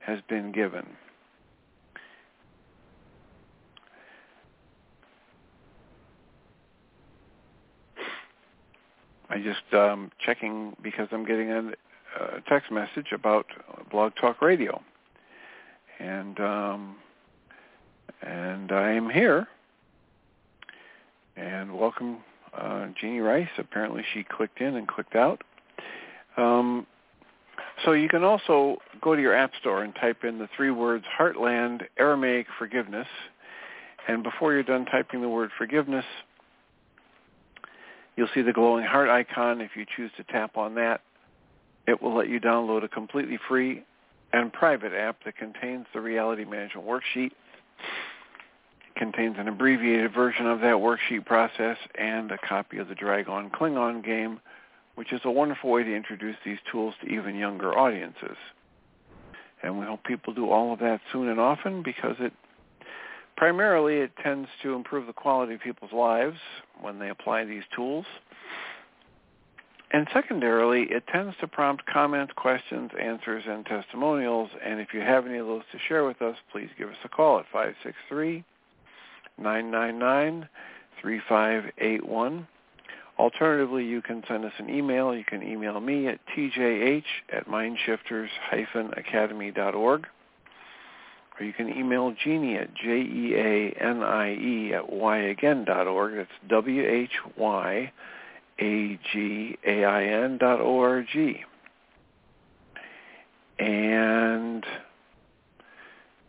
has been given. I just um, checking because I'm getting a, a text message about Blog Talk Radio, and um, and I am here. And welcome, uh, Jeanie Ryce. Apparently, she clicked in and clicked out. Um, so you can also go to your app store and type in the three words Heartland Aramaic Forgiveness. And before you're done typing the word forgiveness, you'll see the glowing heart icon. If you choose to tap on that, it will let you download a completely free and private app that contains the Reality Management Worksheet. It contains an abbreviated version of that worksheet process and a copy of the Dragon Klingon game which is a wonderful way to introduce these tools to even younger audiences. And we hope people do all of that soon and often because it primarily it tends to improve the quality of people's lives when they apply these tools. And secondarily, it tends to prompt comments, questions, answers, and testimonials. And if you have any of those to share with us, please give us a call at 563-999-3581. Alternatively, you can send us an email. You can email me at tjh at mindshifters-academy.org. Or you can email Jeanie at J-E-A-N-I-E at whyagain.org. That's W-H-Y-A-G-A-I-N dot O-R-G. And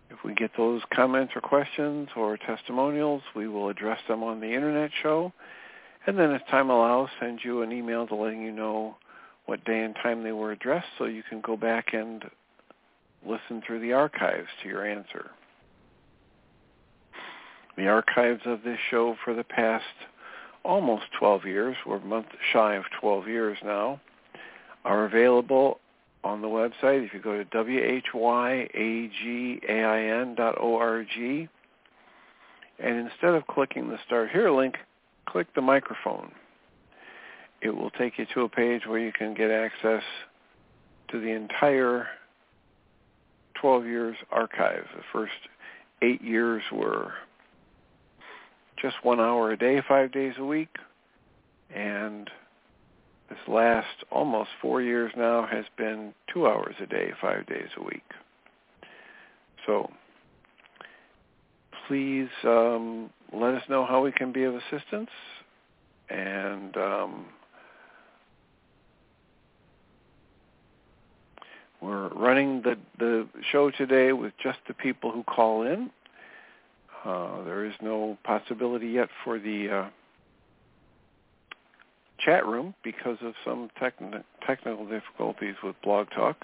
if we get those comments or questions or testimonials, we will address them on the Internet show. And then as time allows, send you an email to letting you know what day and time they were addressed so you can go back and listen through the archives to your answer. The archives of this show for the past almost 12 years, we're a month shy of 12 years now, are available on the website. If you go to whyagain.org, and instead of clicking the Start Here link, click the microphone. It will take you to a page where you can get access to the entire 12 years archive. The first eight years were just one hour a day, five days a week. And this last almost four years now has been two hours a day, five days a week. So please um, let us know how we can be of assistance. And um, we're running the, the show today with just the people who call in. Uh, there is no possibility yet for the uh, chat room because of some techn- technical difficulties with Blog Talk.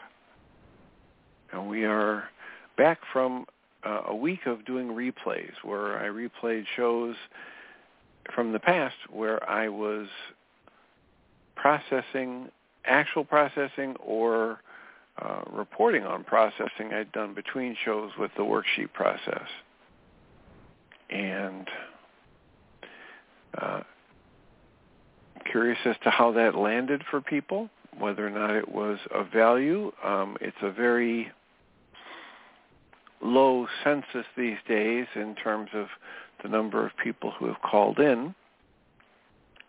And we are back from uh, a week of doing replays where I replayed shows from the past where I was processing, actual processing or uh, reporting on processing I'd done between shows with the worksheet process. And uh, curious as to how that landed for people, whether or not it was of value. Um, it's a very low census these days in terms of the number of people who have called in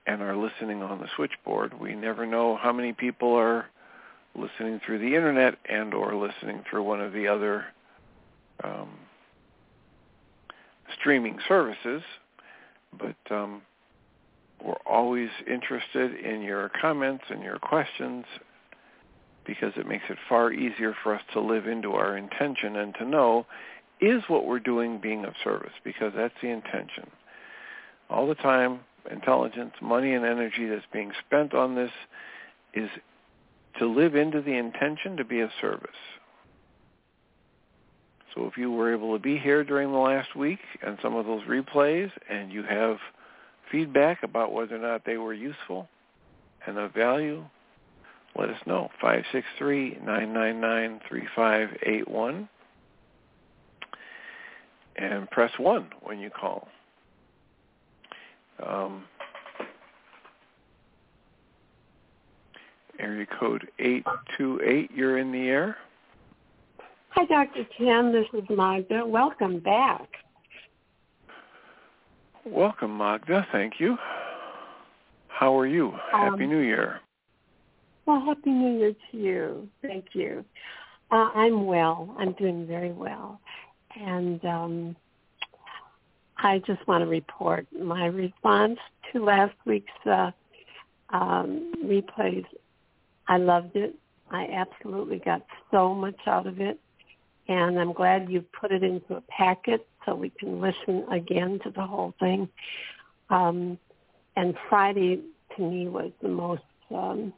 and are listening on the switchboard. We never know how many people are listening through the internet and or listening through one of the other um, streaming services. But um, we're always interested in your comments and your questions because it makes it far easier for us to live into our intention and to know is what we're doing being of service because that's the intention. All the time, intelligence, money, and energy that's being spent on this is to live into the intention to be of service. So if you were able to be here during the last week and some of those replays and you have feedback about whether or not they were useful and of value, let us know. 563-999-3581 and press 1 when you call. Um, area code 828, you're in the air. Hi, Dr. Tim. This is Magda. Welcome back. Welcome, Magda. Thank you. How are you? Um, Happy New Year. Well, Happy New Year to you. Thank you. Uh, I'm well. I'm doing very well. And um, I just want to report my response to last week's uh, um, replays. I loved it. I absolutely got so much out of it. And I'm glad you put it into a packet so we can listen again to the whole thing. Um, and Friday to me was the most um,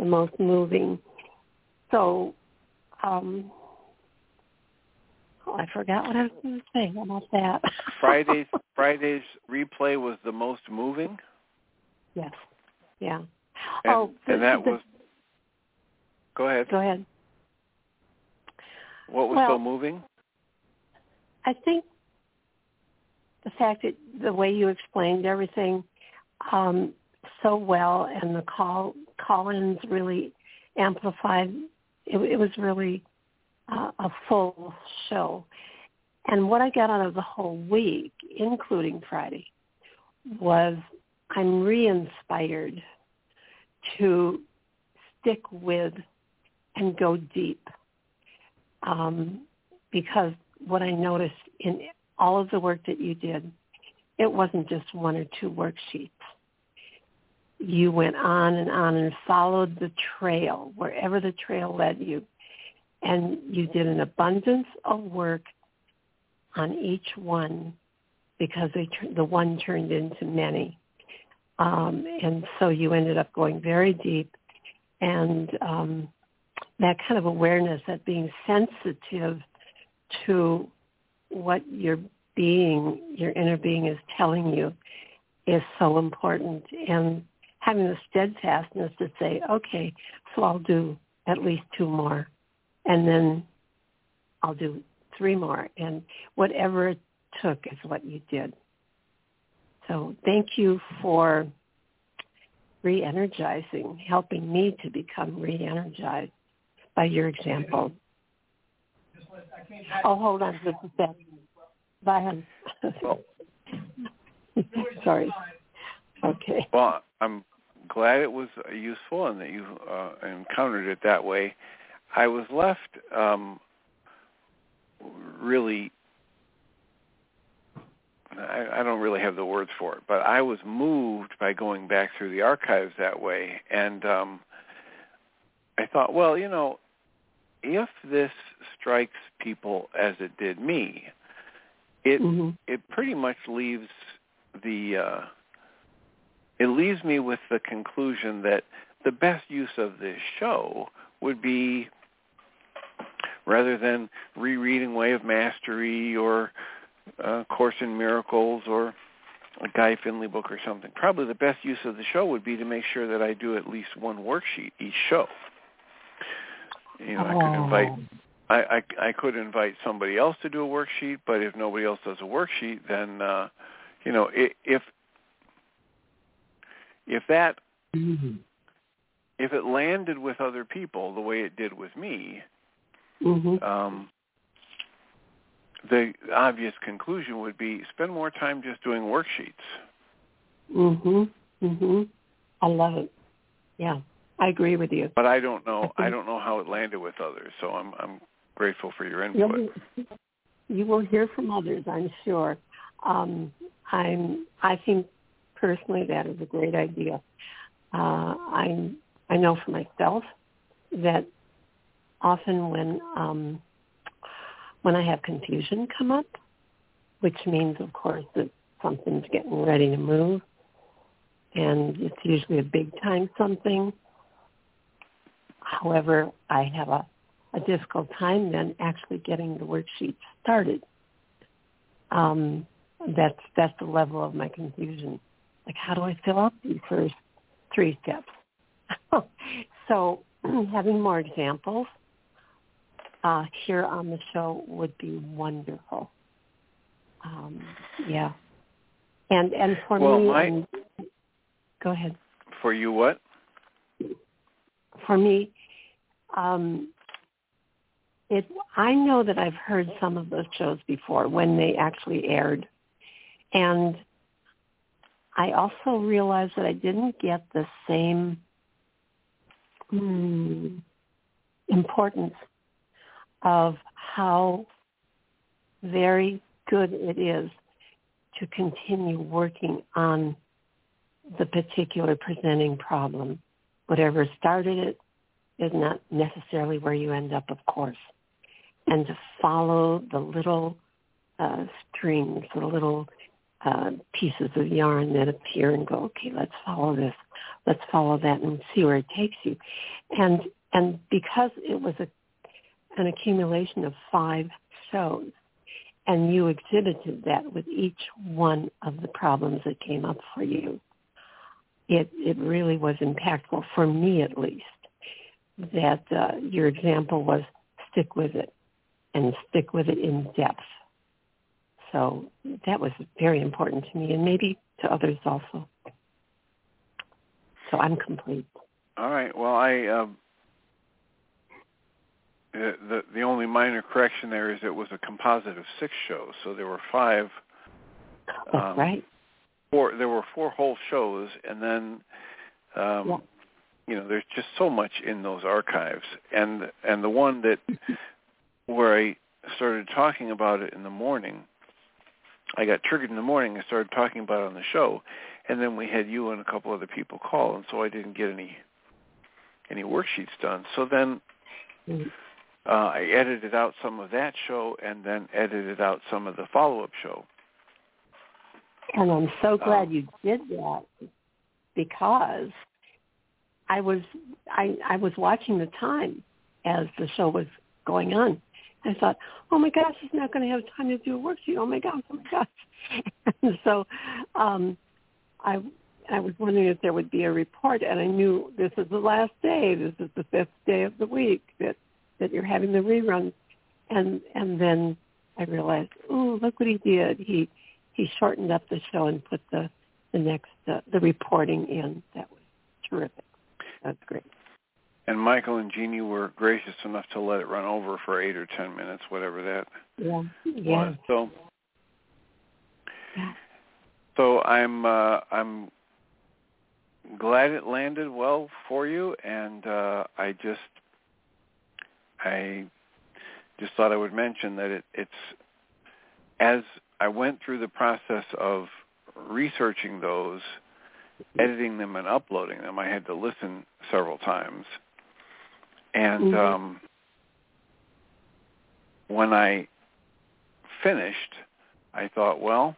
the most moving. So, um, oh, I forgot what I was going to say about that. Friday's Friday's replay was the most moving. Yes. Yeah. And, oh, and that the, was. Go ahead. Go ahead. What was well, so moving? I think the fact that the way you explained everything um, so well, and the call call-ins really amplified. It, it was really uh, a full show, and what I got out of the whole week, including Friday, was I'm re-inspired to stick with and go deep um, because what I noticed in all of the work that you did, it wasn't just one or two worksheets you went on and on and followed the trail, wherever the trail led you. And you did an abundance of work on each one because they, the one turned into many. Um, and so you ended up going very deep. And um, that kind of awareness, that being sensitive to what your being, your inner being is telling you is so important. And having the steadfastness to say, okay, so I'll do at least two more, and then I'll do three more, and whatever it took is what you did. So thank you for re-energizing, helping me to become re-energized by your example. Oh, hold on just a sec. Bye, hon. Oh. Sorry. Okay. Well, I'm glad it was useful and that you uh, encountered it that way. I was left um, really I, I don't really have the words for it, but I was moved by going back through the archives that way, and um, I thought, well, you know, if this strikes people as it did me, it mm-hmm. it pretty much leaves the uh, it leaves me with the conclusion that the best use of this show would be rather than rereading Way of Mastery or uh, Course in Miracles or a Guy Finley book or something. Probably the best use of the show would be to make sure that I do at least one worksheet each show. You know, oh. I could invite I, I I could invite somebody else to do a worksheet, but if nobody else does a worksheet, then uh, you know if if that mm-hmm. if it landed with other people the way it did with me, mm-hmm. um, the obvious conclusion would be spend more time just doing worksheets. Mhm. Mhm. I love it. Yeah, I agree with you. But I don't know. I, I don't know how it landed with others. So I'm I'm grateful for your input. You will hear from others, I'm sure. Um, I'm. I think personally that is a great idea. Uh, I I know for myself that often when um, when I have confusion come up, which means, of course, that something's getting ready to move, and it's usually a big time something. However, I have a, a difficult time then actually getting the worksheet started. Um, that's that's the level of my confusion. Like, how do I fill out these first three steps? so, having more examples uh, here on the show would be wonderful. Um, yeah, and and for well, me, my, and, go ahead. For you, what? For me, um, it. I know that I've heard some of those shows before when they actually aired, and I also realized that I didn't get the same hmm, importance of how very good it is to continue working on the particular presenting problem. Whatever started it is not necessarily where you end up, of course. And to follow the little uh, strings, the little uh, pieces of yarn that appear and go, okay, let's follow this, let's follow that and see where it takes you. And and because it was a an accumulation of five shows. And you exhibited that with each one of the problems that came up for you. It, it really was impactful, for me at least, that uh, your example was stick with it and stick with it in depth. So that was very important to me and maybe to others also. So I'm complete. All right. Well, I uh, uh, the the only minor correction there is it was a composite of six shows, so there were five. um, right. Four. There were four whole shows, and then, um, yeah. you know, there's just so much in those archives, and and the one that where I started talking about it in the morning, I got triggered in the morning. I started talking about it on the show, and then we had you and a couple other people call, and so I didn't get any any worksheets done. So then. Mm-hmm uh, I edited out some of that show and then edited out some of the follow-up show. And I'm so glad um, you did that because I was I I was watching the time as the show was going on. I thought, oh my gosh, he's not going to have time to do a worksheet. Oh my gosh, oh my gosh. and so um, I I was wondering if there would be a report, and I knew this is the last day. This is the fifth day of the week that that you're having the reruns. And and then I realized, oh, look what he did. He he shortened up the show and put the the next uh, the reporting in. That was terrific. That's great. And Michael and Jeanie were gracious enough to let it run over for eight or ten minutes, whatever that yeah. Yeah. was. So, Yeah. so I'm uh, I'm glad it landed well for you, and uh, I just I just thought I would mention that it, it's as I went through the process of researching those, editing them and uploading them, I had to listen several times. And Mhm. um, when I finished, I thought, well,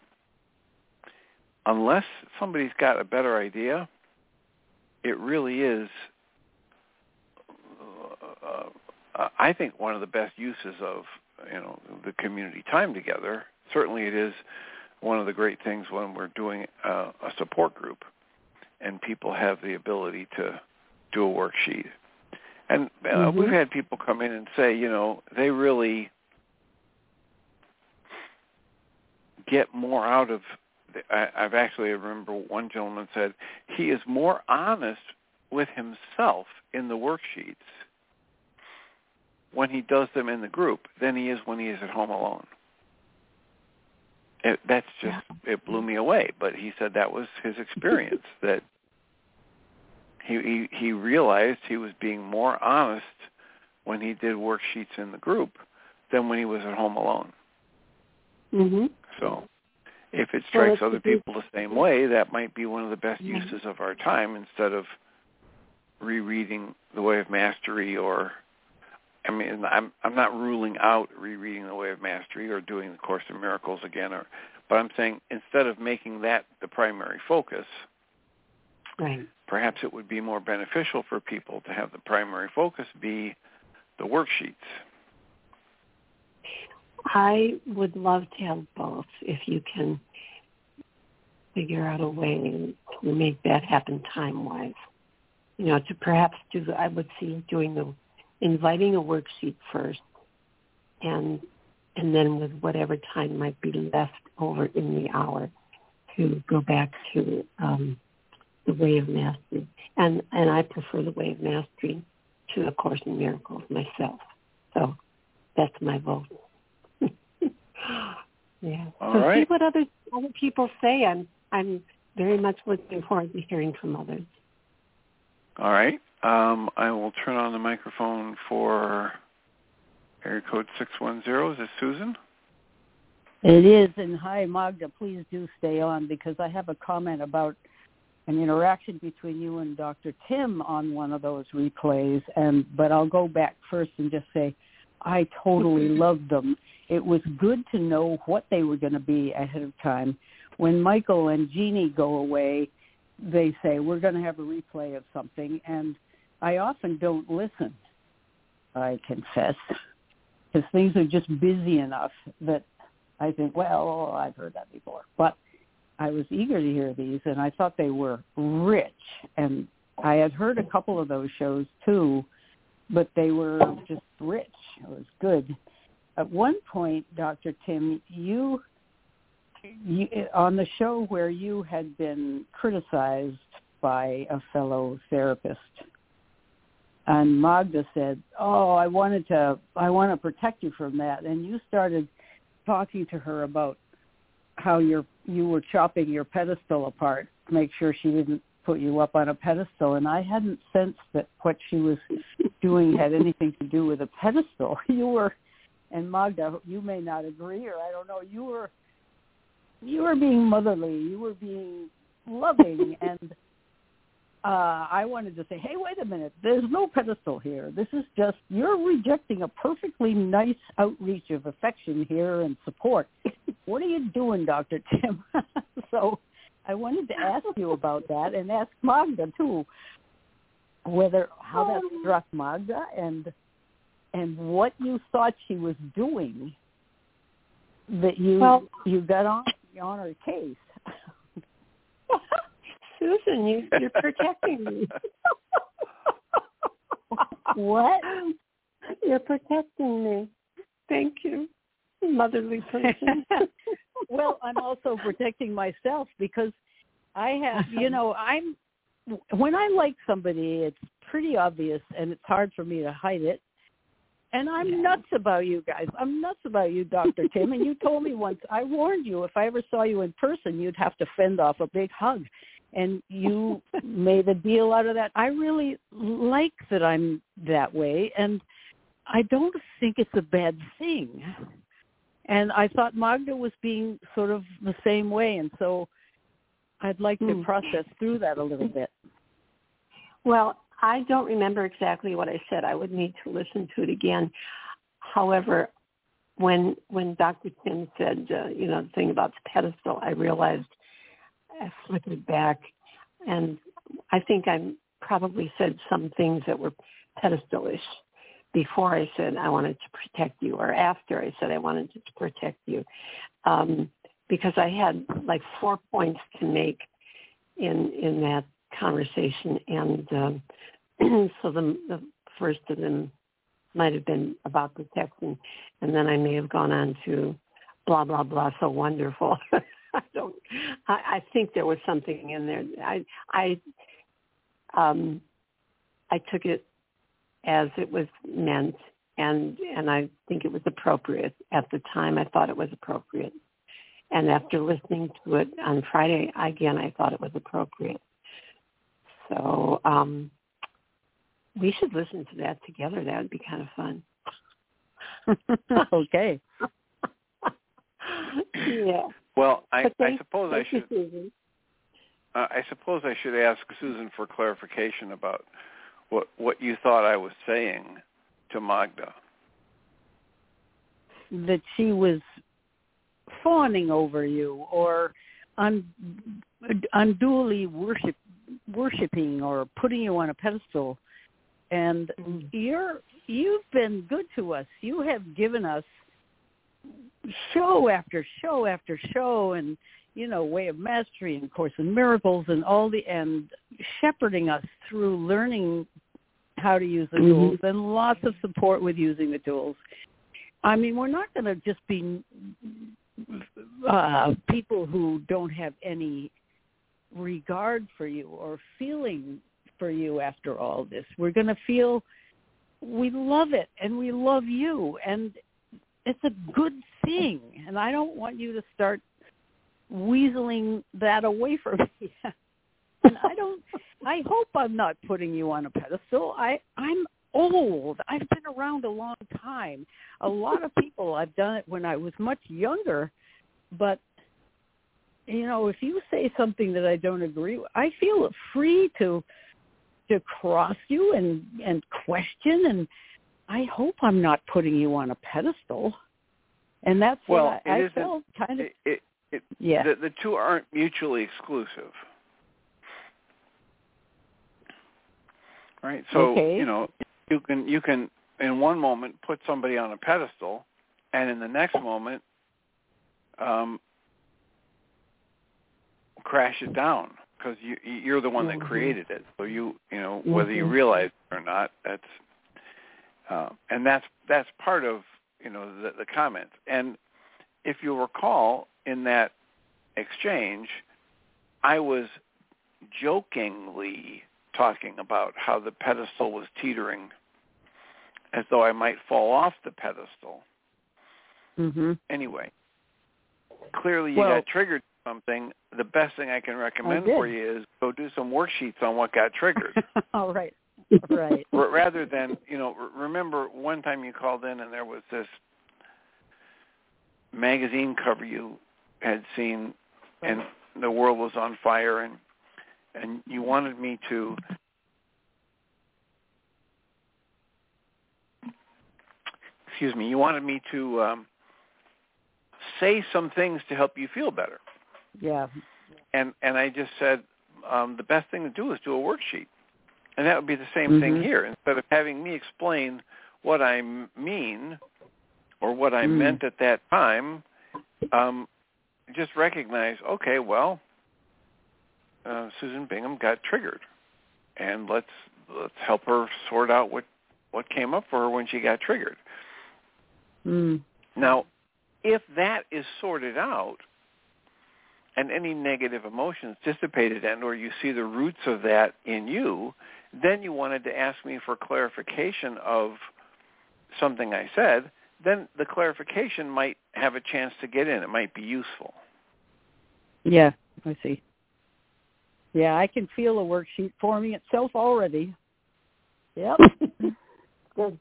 unless somebody's got a better idea, it really is, uh, uh, I think, one of the best uses of you know the community time together. Certainly, it is one of the great things when we're doing uh, a support group, and people have the ability to do a worksheet. And uh, Mhm. we've had people come in and say, you know, they really get more out of. I, I've actually I remember one gentleman said he is more honest with himself in the worksheets when he does them in the group than he is when he is at home alone. It, that's just it blew me away. But he said that was his experience that he, he he realized he was being more honest when he did worksheets in the group than when he was at home alone. Mhm. So if it strikes it's other people the same way, that might be one of the best Yeah. uses of our time instead of rereading The Way of Mastery or I mean I'm I'm not ruling out rereading The Way of Mastery or doing the Course in Miracles again or but I'm saying instead of making that the primary focus, Right. perhaps it would be more beneficial for people to have the primary focus be the worksheets. I would love to have both if you can figure out a way to make that happen time wise. You know, to perhaps do the, I would see doing the inviting a worksheet first and and then with whatever time might be left over in the hour to go back to um, the way of mastery. And and I prefer the way of mastery to a course in miracles myself. So that's my vote. yeah. All so right. see what other other people say. I'm I'm very much looking forward to hearing from others. All right. Um, I will turn on the microphone for area code 610. Is this Susan? It is, and hi Magda, please do stay on because I have a comment about an interaction between you and Dr. Tim on one of those replays, and but I'll go back first and just say I totally loved them. It was good to know what they were going to be ahead of time. When Michael and Jeanie go away, they say we're going to have a replay of something, and I often don't listen. I confess, because things are just busy enough that I think, well, I've heard that before. But I was eager to hear these, and I thought they were rich. And I had heard a couple of those shows too, but they were just rich. It was good. At one point, Dr. Tim, you, you on the show where you had been criticized by a fellow therapist, and Magda said, "Oh, I wanted to, I want to protect you from that," and you started talking to her about how you're you were chopping your pedestal apart to make sure she didn't put you up on a pedestal and I hadn't sensed that what she was doing had anything to do with a pedestal. You were and Magda, you may not agree or I don't know, you were you were being motherly, you were being loving and uh, I wanted to say, hey, wait a minute. There's no pedestal here. This is just you're rejecting a perfectly nice outreach of affection here and support. what are you doing, Dr. Tim? so I wanted to ask you about that and ask Magda too, whether how that struck Magda and and what you thought she was doing that you Well- you got on on her case. Susan, you, you're protecting me. what? You're protecting me. Thank you, motherly person. well, I'm also protecting myself because I have, you know, I'm when I like somebody, it's pretty obvious, and it's hard for me to hide it. And I'm Yeah. nuts about you guys. I'm nuts about you, Dr. Tim. And you told me once, I warned you, if I ever saw you in person, you'd have to fend off a big hug. And you made a deal out of that. I really like that I'm that way. And I don't think it's a bad thing. And I thought Magda was being sort of the same way. And so I'd like to Hmm. process through that a little bit. Well, I don't remember exactly what I said. I would need to listen to it again. However, when when Dr. Tim said, uh, you know, the thing about the pedestal, I realized I flickered back, and I think I probably said some things that were pedestalish before I said I wanted to protect you, or after I said I wanted to protect you, um, because I had like four points to make in in that conversation, and um, so the, the first of them might have been about texting, and then I may have gone on to blah blah blah. So wonderful. I. I, think there was something in there. I I um I took it as it was meant, and and I think it was appropriate at the time. I thought it was appropriate, and after listening to it on Friday again, I thought it was appropriate. So um, we should listen to that together. That would be kind of fun. okay. yeah. Well, I, But I suppose I thank you, should. Uh, I suppose I should ask Susan for clarification about what what you thought I was saying to Magda. that she was fawning over you or un, unduly worship worshiping or putting you on a pedestal and Mm. you're you've been good to us you have given us show after show after show and you know way of mastery and course in miracles and all the and shepherding us through learning how to use the Mhm. tools and lots of support with using the tools I mean, we're not going to just be uh, people who don't have any regard for you or feeling for you after all this. We're going to feel we love it and we love you and it's a good thing. And I don't want you to start weaseling that away from me. and I don't I hope I'm not putting you on a pedestal. I I'm old. I've been around a long time. A lot of people I've done it when I was much younger, but you know, if you say something that I don't agree with, I feel free to to cross you and and question and I hope I'm not putting you on a pedestal. And that's Well, what it I, I felt kind of It, it, it, yeah. the, the two aren't mutually exclusive. Right? So, Okay. you know, you can you can in one moment put somebody on a pedestal and in the next moment um crash it down because you you're the one that Mhm. created it. So you, you know, whether you Mhm. realize it or not, that's uh, and that's that's part of, you know, the the comments. And if you recall in that exchange, I was jokingly talking about how the pedestal was teetering as though I might fall off the pedestal. Mhm. Anyway, clearly you Well- got triggered something. The best thing I can recommend did. for you is go do some worksheets on what got triggered. All right. Right. Rather than you know remember one time you called in and there was this magazine cover you had seen and the world was on fire and and you wanted me to excuse me you wanted me to um say some things to help you feel better Yeah. and and I just said um, the best thing to do is do a worksheet, and that would be the same thing Mhm. here. Instead of having me explain what I mean or what I Mm. meant at that time, um, just recognize, okay, well, uh, Susan Bingham got triggered, and let's let's help her sort out what what came up for her when she got triggered. Mm. Now, if that is sorted out and any negative emotions dissipated and or you see the roots of that in you then you wanted to ask me for clarification of something I said, then the clarification might have a chance to get in. It might be useful. Yeah, I see. Yeah, I can feel a worksheet forming itself already. Yep. Good.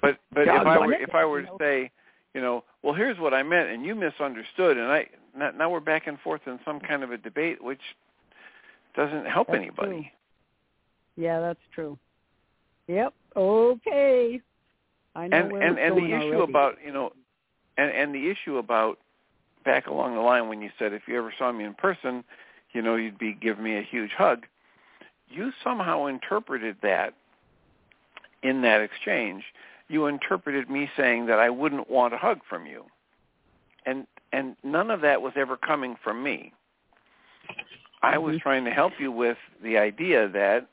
But but if I were if I were to say, you know, well, here's what I meant, and you misunderstood, and I now we're back and forth in some kind of a debate, which doesn't help that's anybody. Yeah, that's true. Yep. Okay. I know and where and and the issue already. about you know, and and the issue about back along the line when you said if you ever saw me in person, you know, you'd be giving me a huge hug. You somehow interpreted that in that exchange. You interpreted me saying that I wouldn't want a hug from you, and and none of that was ever coming from me. I was Mhm. trying to help you with the idea that,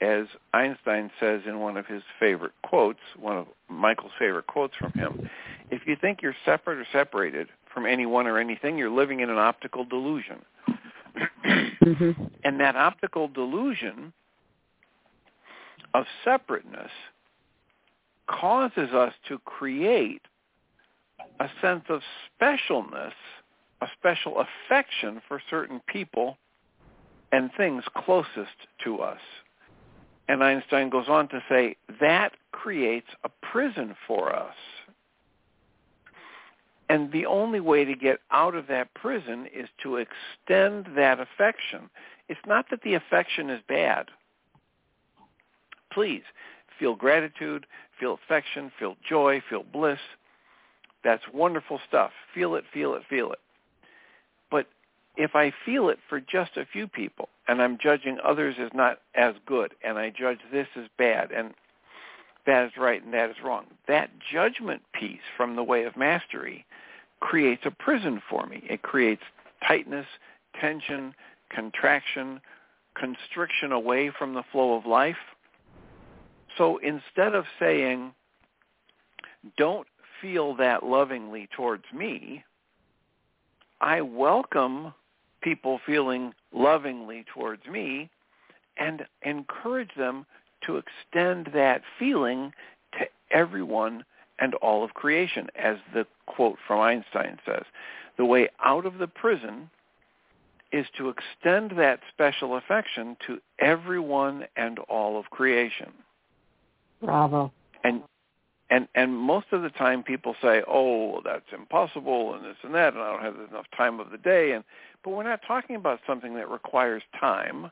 as Einstein says in one of his favorite quotes, one of Michael's favorite quotes from him, if you think you're separate or separated from anyone or anything, you're living in an optical delusion. Mhm. and that optical delusion of separateness causes us to create a sense of specialness, a special affection for certain people and things closest to us. And Einstein goes on to say that creates a prison for us. And the only way to get out of that prison is to extend that affection. It's not that the affection is bad. Please feel gratitude, feel affection, feel joy, feel bliss. That's wonderful stuff. Feel it, feel it, feel it. But if I feel it for just a few people and I'm judging others as not as good and I judge this as bad and that is right and that is wrong, that judgment piece from the way of mastery creates a prison for me. It creates tightness, tension, contraction, constriction away from the flow of life. So instead of saying, don't feel that lovingly towards me, I welcome people feeling lovingly towards me and encourage them to extend that feeling to everyone and all of creation, as the quote from Einstein says. The way out of the prison is to extend that special affection to everyone and all of creation. Bravo. And and and most of the time people say, "Oh, that's impossible," and this and that, and I don't have enough time of the day. And but we're not talking about something that requires time.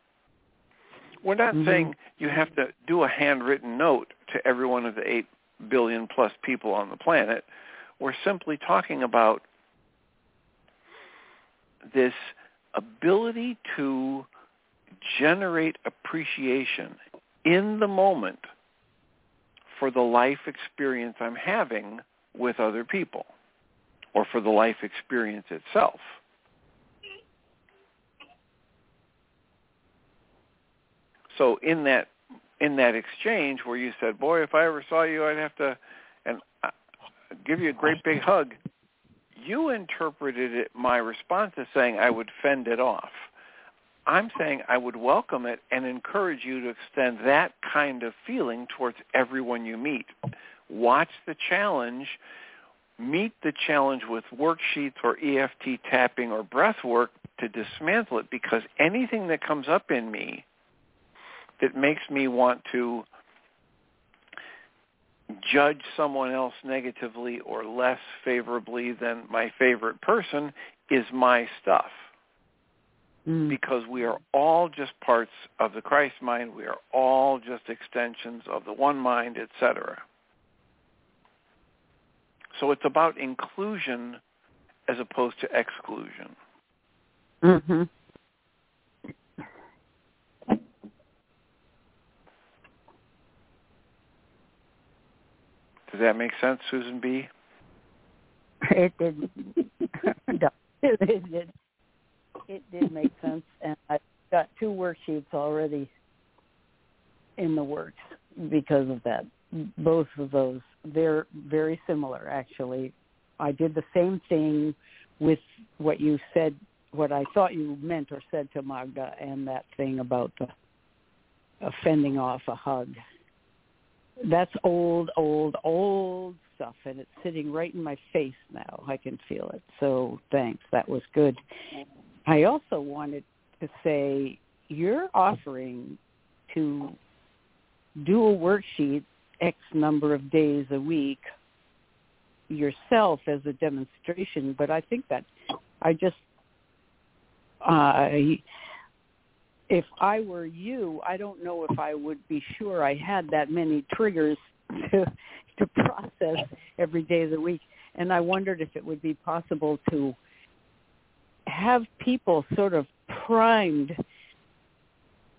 We're not Mhm. saying you have to do a handwritten note to every one of the eight billion plus people on the planet. We're simply talking about this ability to generate appreciation in the moment for the life experience I'm having with other people or for the life experience itself. So in that in that exchange where you said, "Boy, if I ever saw you, I'd have to and uh, give you a great big hug," you interpreted it my response as saying I would fend it off. I'm saying I would welcome it and encourage you to extend that kind of feeling towards everyone you meet. Watch the challenge, meet the challenge with worksheets or EFT tapping or breath work to dismantle it because anything that comes up in me that makes me want to judge someone else negatively or less favorably than my favorite person is my stuff Mm. because we are all just parts of the Christ mind. We are all just extensions of the one mind, etc. So it's about inclusion as opposed to exclusion. Mhm. Does that make sense, Susan B? It did. No, it did. It did make sense, and I got two worksheets already in the works because of that. Both of those, they're very similar, actually. I did the same thing with what you said, what I thought you meant or said to Magda, and that thing about the uh, fending off a hug. That's old, old, old stuff, and it's sitting right in my face now. I can feel it. So thanks. That was good. I also wanted to say you're offering to do a worksheet X number of days a week yourself as a demonstration, but I think that I just uh, if I were you, I don't know if I would be sure I had that many triggers to to process every day of the week. And I wondered if it would be possible to have people sort of primed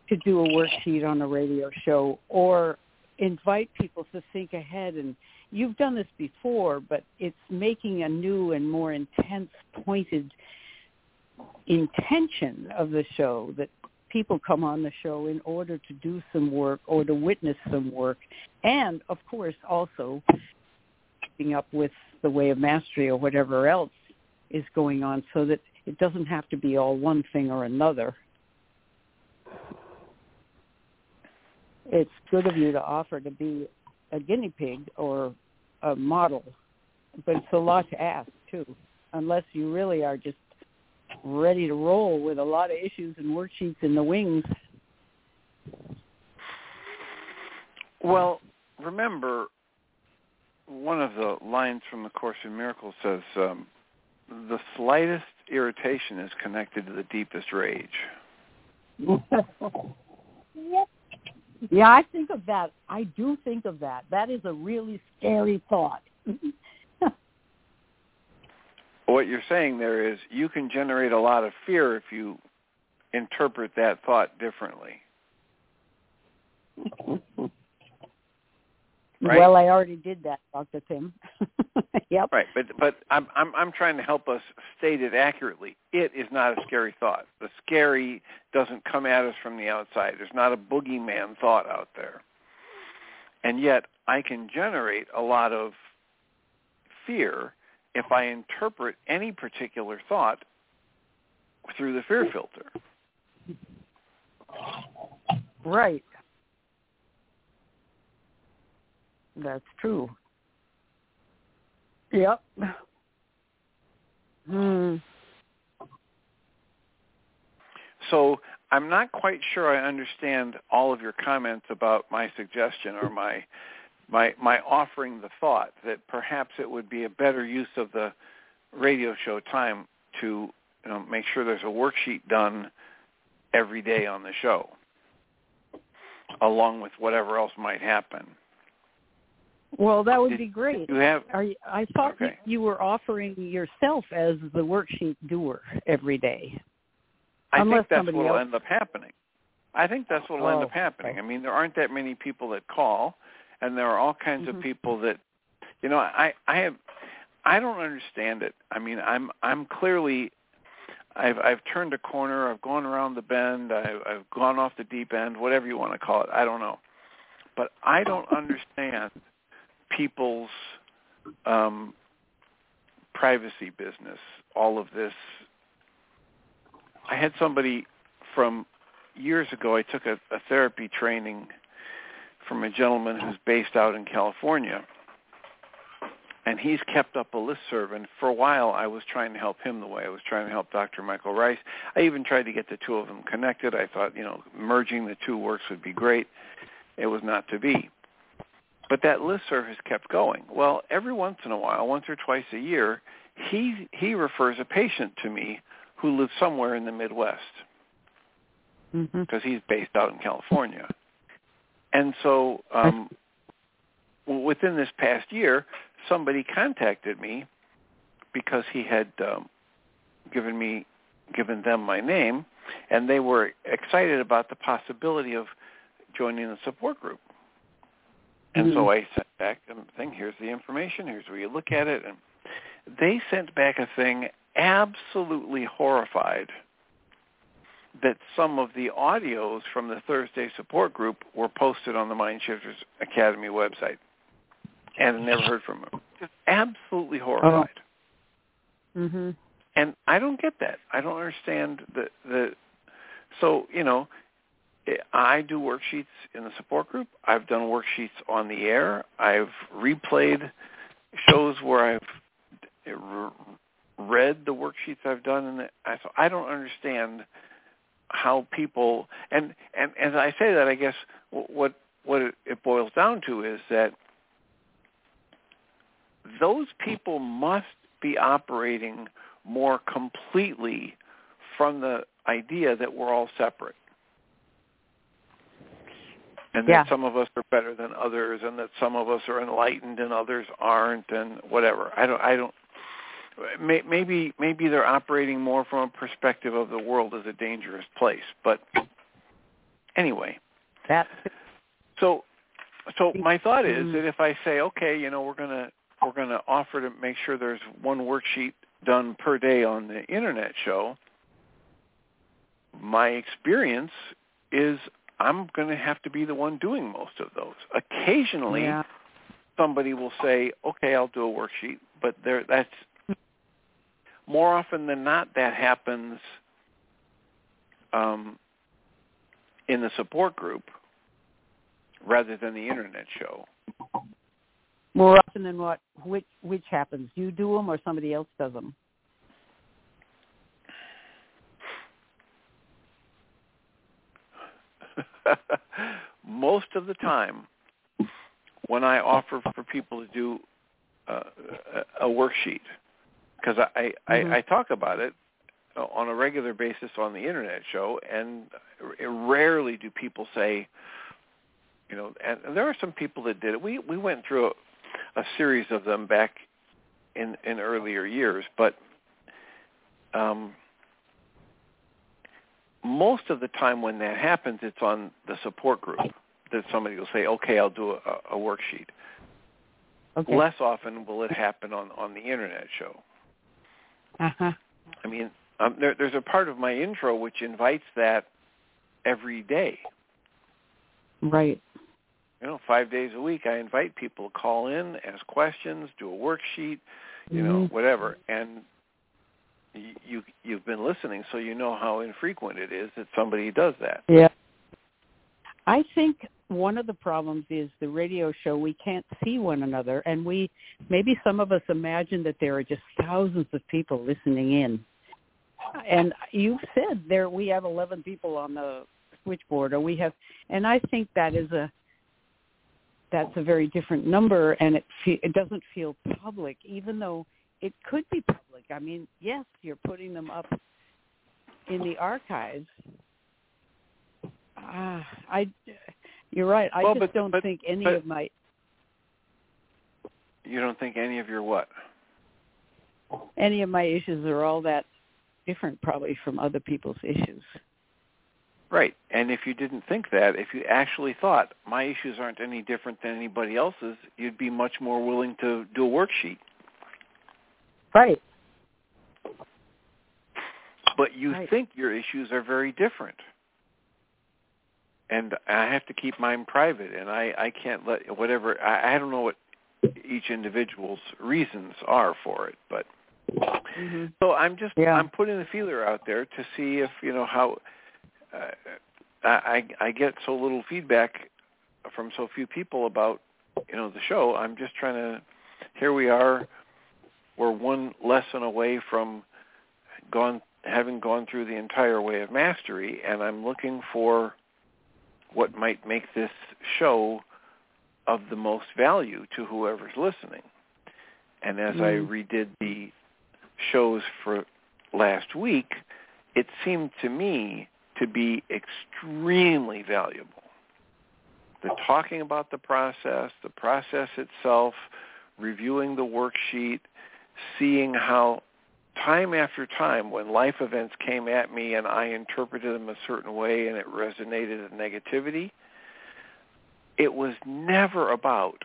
to do a worksheet on a radio show or invite people to think ahead. And you've done this before but it's making a new and more intense pointed intention of the show that people come on the show in order to do some work or to witness some work. And of course also keeping up with the way of mastery or whatever else is going on so that it doesn't have to be all one thing or another it's good of you to offer to be a guinea pig or a model but it's a lot to ask too unless you really are just ready to roll with a lot of issues and worksheets in the wings. Well, remember, one of the lines from the Course in Miracles says, um, "The slightest irritation is connected to the deepest rage." yep. Yeah, I think of that. I do think of that. That is a really scary thought. what you're saying there is you can generate a lot of fear if you interpret that thought differently. Right? Well, I already did that, Dr. Tim. yep. Right, but but I'm I'm I'm trying to help us state it accurately. It is not a scary thought. The scary doesn't come at us from the outside. There's not a boogeyman thought out there. And yet I can generate a lot of fear if I interpret any particular thought through the fear filter. Right. That's true. Yep. Hmm. So I'm not quite sure I understand all of your comments about my suggestion or my my my offering the thought that perhaps it would be a better use of the radio show time to you know, make sure there's a worksheet done every day on the show, along with whatever else might happen. Well, that would Did be great. You have, Are you, I thought okay. you were offering yourself as the worksheet doer every day. I Unless think that's what will end up happening. I think that's what will end Oh, up happening. okay. I mean, there aren't that many people that call, and there are all kinds Mhm. of people that, you know, I I have, I don't understand it. I mean, I'm I'm clearly, I've I've turned a corner. I've gone around the bend. I've I've gone off the deep end. Whatever you want to call it, I don't know, but I don't understand people's um privacy business. All of this. I had somebody from years ago. I took a, a therapy training from a gentleman who's based out in California. And he's kept up a listserv, and for a while I was trying to help him the way I was trying to help Dr. Michael Ryce. I even tried to get the two of them connected. I thought, you know, merging the two works would be great. It was not to be. But that listserv has kept going. Well, every once in a while, once or twice a year, he he refers a patient to me who lives somewhere in the Midwest because he's based out in California. And so um, within this past year, somebody contacted me because he had um, given me given them my name, and they were excited about the possibility of joining the support group. And so I sent back a thing. Here's the information. Here's where you look at it, and they sent back a thing absolutely horrified that some of the audios from the Thursday support group were posted on the Mindshifters Academy website and never heard from them. Just absolutely horrified. Mhm. And I don't get that. I don't understand the the so, you know, I do worksheets in the support group. I've done worksheets on the air. I've replayed shows where I've read the worksheets I've done, and I, so I don't understand how people and and as I say that, I guess what what it boils down to is that those people must be operating more completely from the idea that we're all separate and yeah. that some of us are better than others and that some of us are enlightened and others aren't and whatever. I don't i don't maybe maybe they're operating more from a perspective of the world as a dangerous place but anyway. That so so my thought is that if i say okay you know we're going to we're going to offer to make sure there's one worksheet done per day on the internet show my experience is I'm going to have to be the one doing most of those. Occasionally, yeah. somebody will say, "Okay, I'll do a worksheet," but there that's more often than not that happens um, in the support group rather than the internet show. More often than what? Which which happens? You do them or somebody else does them? most of the time when I offer for people to do uh, a worksheet, because I, I, mm-hmm. I, I talk about it on a regular basis on the internet show, and rarely do people say, you know, and there are some people that did it. We we went through a, a series of them back in in earlier years, but um, most of the time when that happens, it's on the support group that somebody will say, "Okay, I'll do a, a worksheet." Okay. Less often will it happen on on the internet show. Uh-huh. I mean, um, there, there's a part of my intro which invites that every day. Right. You know, five days a week, I invite people to call in, ask questions, do a worksheet, you know, Mm-hmm. whatever, and you you've been listening, so you know how infrequent it is that somebody does that. Yeah. I think one of the problems is the radio show we can't see one another and we maybe some of us imagine that there are just thousands of people listening in. And you've said there we have 11 people on the switchboard or we have and I think that is a that's a very different number and it fe- it doesn't feel public even though it could be public. I mean, yes, you're putting them up in the archives. Uh, I, you're right. I well, just but, don't but, think any but, of my. You don't think any of your what? Any of my issues are all that different, probably from other people's issues. Right. And if you didn't think that, if you actually thought my issues aren't any different than anybody else's, you'd be much more willing to do a worksheet. Right. But you right. think your issues are very different. And I have to keep mine private, and I, I can't let whatever I, I don't know what each individual's reasons are for it, but mm-hmm. so I'm just yeah. I'm putting the feeler out there to see if you know how uh, I I get so little feedback from so few people about you know the show. I'm just trying to. Here we are. We're one lesson away from gone having gone through the entire way of mastery, and I'm looking for what might make this show of the most value to whoever's listening. And as mm. I redid the shows for last week, it seemed to me to be extremely valuable. The talking about the process, the process itself, reviewing the worksheet, seeing how time after time when life events came at me and I interpreted them a certain way and it resonated as negativity, it was never about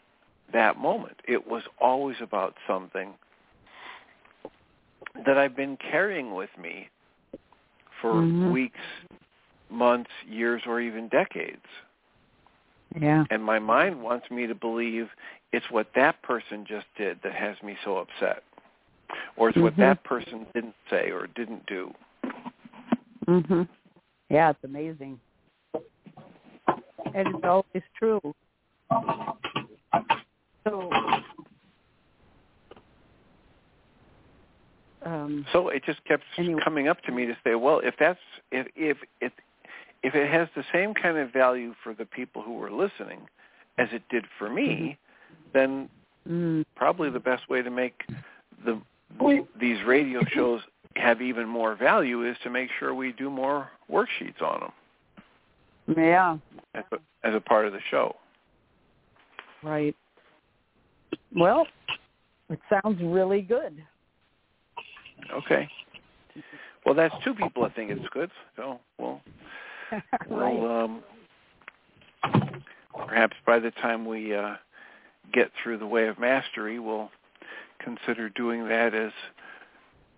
that moment. It was always about something that I've been carrying with me for mm-hmm. weeks, months, years, or even decades. Yeah. And my mind wants me to believe it's what that person just did that has me so upset. Or it's mm-hmm. what that person didn't say or didn't do. Mhm. Yeah, it's amazing. and it's always true. So, um, so it just kept anyway. coming up to me to say, well, if that's if if if if it has the same kind of value for the people who were listening as it did for me, then mm, probably the best way to make the these radio shows have even more value is to make sure we do more worksheets on them yeah, as a, as a part of the show. right. Well, it sounds really good. Okay. Well, that's two people I think it's good. So, well, right. we'll um, perhaps by the time we uh, get through the way of mastery, we'll consider doing that as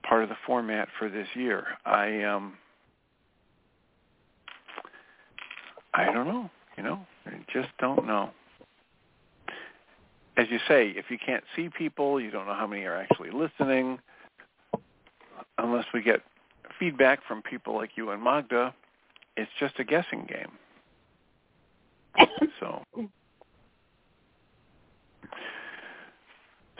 part of the format for this year. I um, I don't know. You know, I just don't know. As you say, if you can't see people, you don't know how many are actually listening. Unless we get feedback from people like you and Magda, it's just a guessing game. So,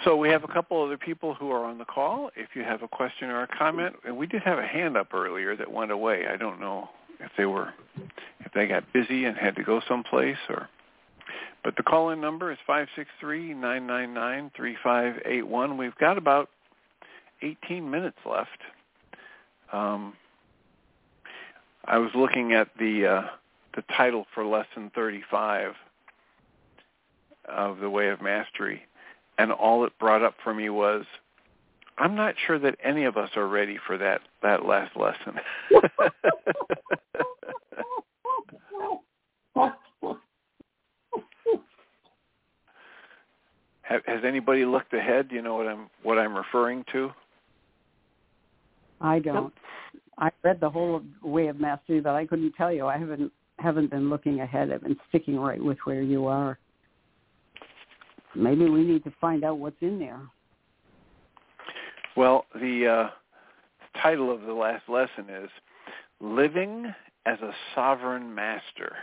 so we have a couple other people who are on the call. If you have a question or a comment, and we did have a hand up earlier that went away. I don't know if they were, if they got busy and had to go someplace, or. But the call-in number is five six three nine nine nine three five eight one. We've got about 18 minutes left. Um, I was looking at the uh, the title for lesson 35 of the Way of Mastery, and all it brought up for me was, I'm not sure that any of us are ready for that that last lesson. Has anybody looked ahead? Do you know what I'm what I'm referring to? I don't. I read the whole way of mastery, but I couldn't tell you. I haven't haven't been looking ahead. I've been sticking right with where you are. Maybe we need to find out what's in there. Well, the uh, title of the last lesson is "Living as a Sovereign Master."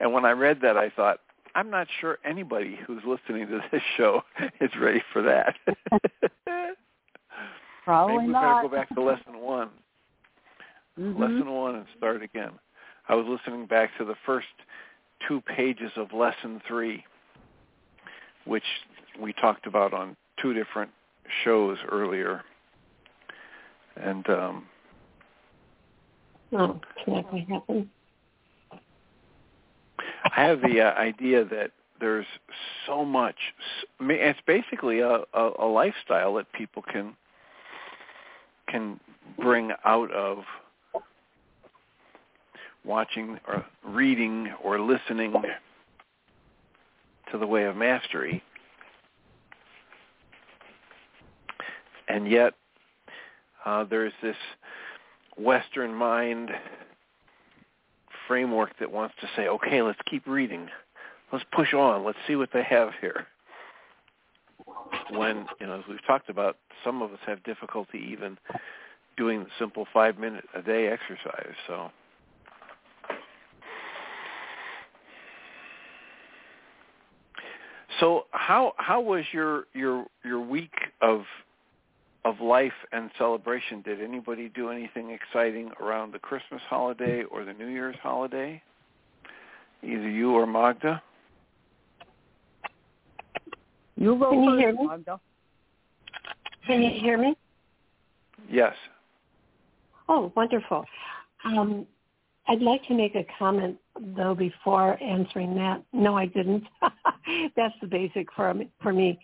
And when I read that, I thought, I'm not sure anybody who's listening to this show is ready for that. Probably Maybe we not. better go back to lesson one. Mhm. Lesson one and start again. I was listening back to the first two pages of lesson three, which we talked about on two different shows earlier. And um, Oh, can that happen? I have the uh, idea that there's so much. It's basically a, a, a lifestyle that people can can bring out of watching or reading or listening to the way of mastery. And yet, uh, there's this Western mind framework that wants to say, okay, let's keep reading. Let's push on. Let's see what they have here. When, you know, as we've talked about, some of us have difficulty even doing the simple five minute a day exercise. So So how how was your your your week of of life and celebration? Did anybody do anything exciting around the Christmas holiday or the New Year's holiday? Either you or Magda? You go Can you hear me? Magda. Can you hear me? Yes. Oh, wonderful. Um, I'd like to make a comment though before answering that. No, I didn't. That's the basic for me, for me.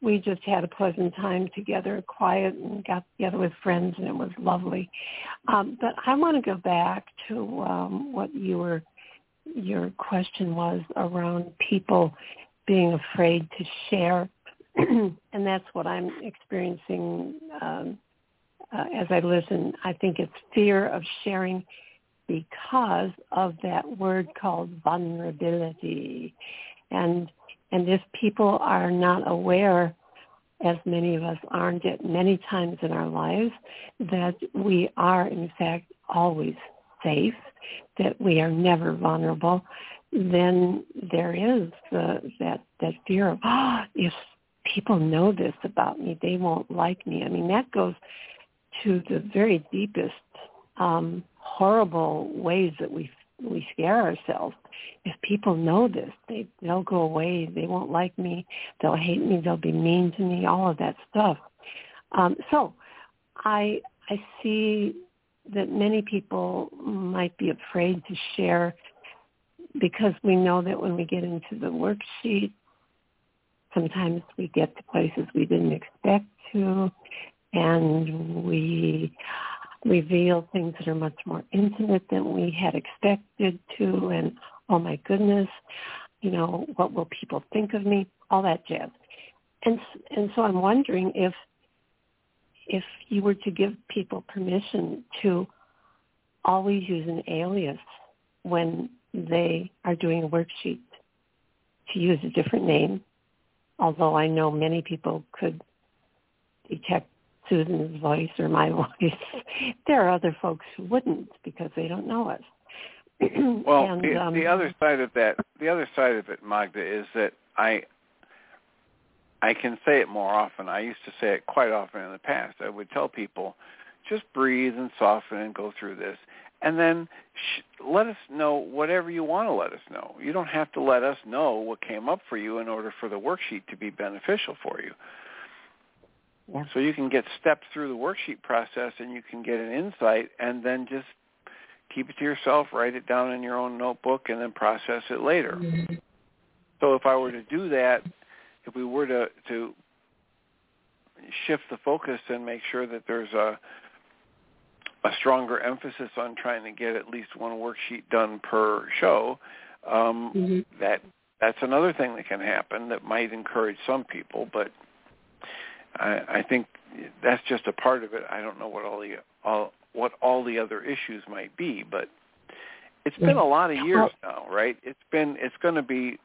We just had a pleasant time together, quiet, and got together with friends, and it was lovely. Um, but I want to go back to um, what you were your question was around people being afraid to share, and that's what I'm experiencing um, uh, as I listen. I think it's fear of sharing because of that word called vulnerability. And and if people are not aware, as many of us aren't at many times in our lives, that we are in fact always safe, that we are never vulnerable, then there is the, that that fear of oh, if people know this about me, they won't like me. I mean, that goes to the very deepest um, horrible ways that we we scare ourselves. If people know this, they they'll go away. They won't like me. They'll hate me. They'll be mean to me. All of that stuff. Um, so, I I see that many people might be afraid to share because we know that when we get into the worksheet, sometimes we get to places we didn't expect to, and we reveal things that are much more intimate than we had expected to, and oh my goodness, you know, what will people think of me? All that jazz. And and so I'm wondering if if you were to give people permission to always use an alias when they are doing a worksheet, to use a different name, although I know many people could detect Susan's voice or my voice. there are other folks who wouldn't because they don't know us. well, and, the, um, the other side of that, the other side of it, Magda, is that I I can say it more often. I used to say it quite often in the past. I would tell people, just breathe and soften and go through this. And then sh- let us know whatever you want to let us know. You don't have to let us know what came up for you in order for the worksheet to be beneficial for you. Yeah. So you can get steps through the worksheet process and you can get an insight and then just keep it to yourself, write it down in your own notebook and then process it later. Mm-hmm. So if I were to do that if we were to to shift the focus and make sure that there's a a stronger emphasis on trying to get at least one worksheet done per show, um, mm-hmm. that that's another thing that can happen that might encourage some people, but I, I think that's just a part of it. I don't know what all the all what all the other issues might be, but it's been a lot of years now, right? It's been it's going to be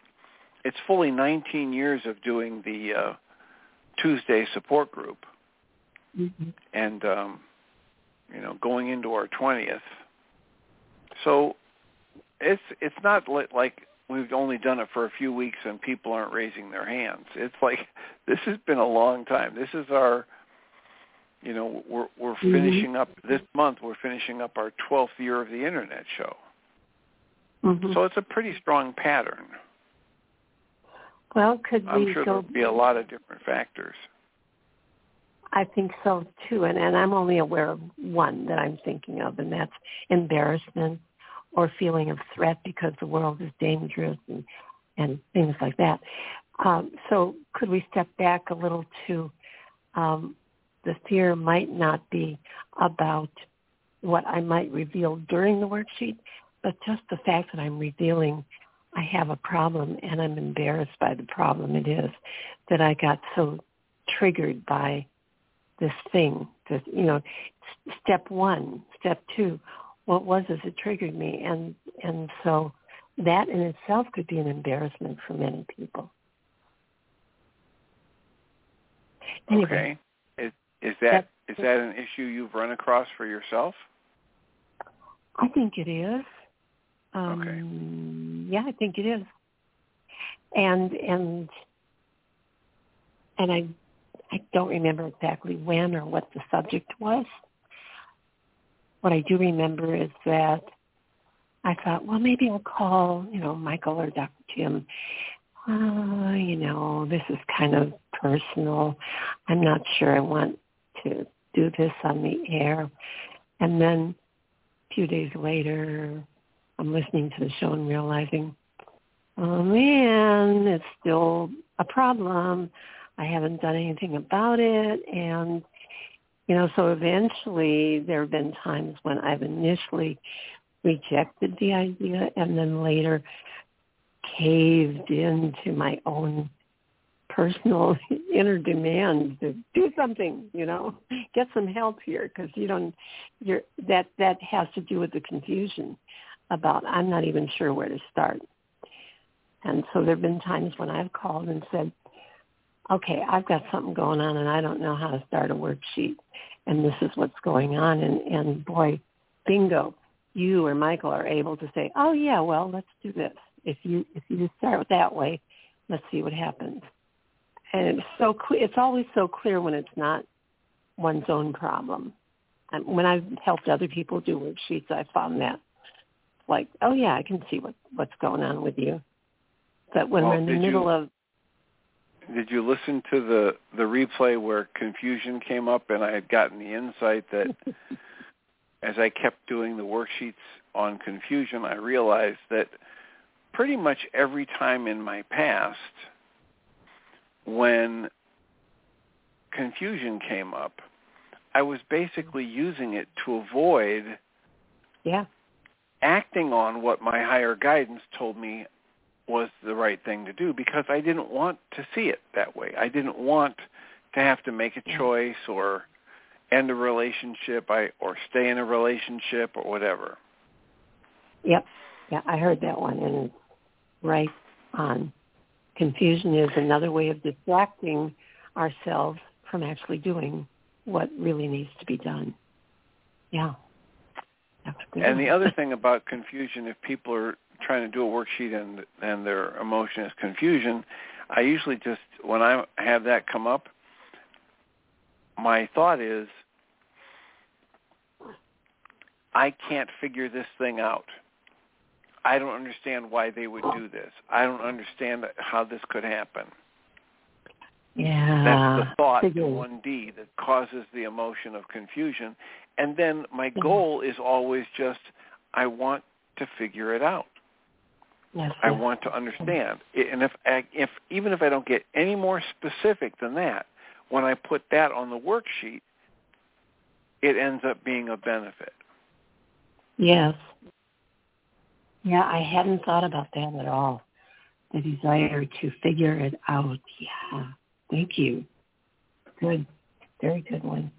it's fully 19 years of doing the uh, Tuesday support group, mm-hmm. and um, you know, going into our 20th. So it's it's not li- like we've only done it for a few weeks and people aren't raising their hands. It's like this has been a long time. This is our you know, we're we're mm-hmm. finishing up this month. We're finishing up our 12th year of the internet show. Mm-hmm. So it's a pretty strong pattern. Well, could I'm we sure go? there'll be a lot of different factors. I think so too, and, and I'm only aware of one that I'm thinking of, and that's embarrassment or feeling of threat because the world is dangerous and and things like that. Um, so could we step back a little to um, the fear might not be about what I might reveal during the worksheet, but just the fact that I'm revealing I have a problem and I'm embarrassed by the problem it is that I got so triggered by this thing. That you know, step one, step two, what was is it triggered me? And and so that in itself could be an embarrassment for many people. Anyway, okay. Is, is that is that an issue you've run across for yourself? I think it is. Um, okay. Yeah, I think it is. And and and I I don't remember exactly when or what the subject was. What I do remember is that I thought, well, maybe I'll call, you know, Michael or Dr. Tim. Uh, you know, this is kind of personal. I'm not sure I want to do this on the air. And then a few days later, I'm listening to the show and realizing, oh man, it's still a problem. I haven't done anything about it. And, you know, so eventually there have been times when I've initially rejected the idea and then later caved into my own personal inner demand to do something, you know, get some help here because you don't, you're, that, that has to do with the confusion about I'm not even sure where to start. And so there have been times when I've called and said, okay, I've got something going on and I don't know how to start a worksheet and this is what's going on. And, and boy, bingo, you or Michael are able to say, oh yeah, well, let's do this. if you if you just start that way, let's see what happens. And it's so clear. It's always so clear when it's not one's own problem. And when I've helped other people do worksheets, I found that like, oh yeah, I can see what what's going on with you. But when well, we're in the middle you, of did you listen to the the replay where confusion came up and I had gotten the insight that as I kept doing the worksheets on confusion, I realized that pretty much every time in my past when confusion came up, I was basically using it to avoid yeah. acting on what my higher guidance told me was the right thing to do because I didn't want to see it that way. I didn't want to have to make a choice or end a relationship I, or stay in a relationship or whatever. Yep. Yeah, I heard that one and right on. Confusion is another way of distracting ourselves from actually doing what really needs to be done. Yeah. And the other thing about confusion, if people are trying to do a worksheet and and their emotion is confusion, I usually just when I have that come up, my thought is I can't figure this thing out. I don't understand why they would do this. I don't understand how this could happen. Yeah. That's the thought in 1D that causes the emotion of confusion. And then my goal is always just I want to figure it out. Yes, I want to understand. And if if even if I don't get any more specific than that, when I put that on the worksheet, it ends up being a benefit. Yes. Yeah, I hadn't thought about that at all. The desire to figure it out. Yeah. Thank you. Good. Very good one.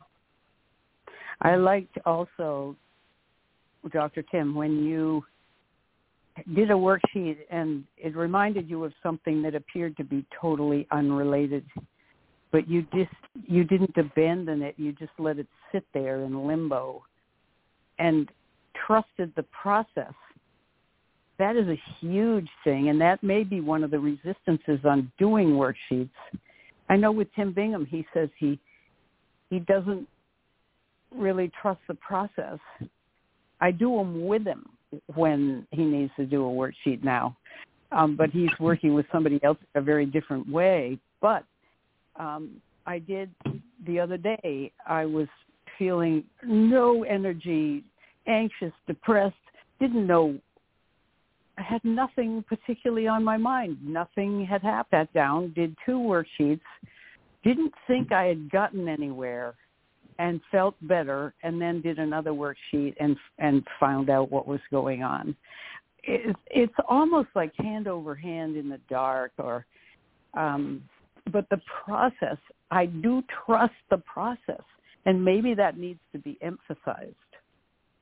I liked also, Dr. Tim, when you did a worksheet and it reminded you of something that appeared to be totally unrelated. But you just you didn't abandon it. You just let it sit there in limbo and trusted the process. That is a huge thing and that may be one of the resistances on doing worksheets. I know with tim bingham he says he he doesn't really trust the process. I do them with him when he needs to do a worksheet now. Um, but he's working with somebody else a very different way. But um, I did the other day. I was feeling no energy, anxious, depressed, didn't know. I had nothing particularly on my mind. Nothing had happened. Down, did two worksheets, didn't think I had gotten anywhere, and felt better and then did another worksheet and and found out what was going on it's it's almost like hand over hand in the dark or um but the process i do trust the process and maybe that needs to be emphasized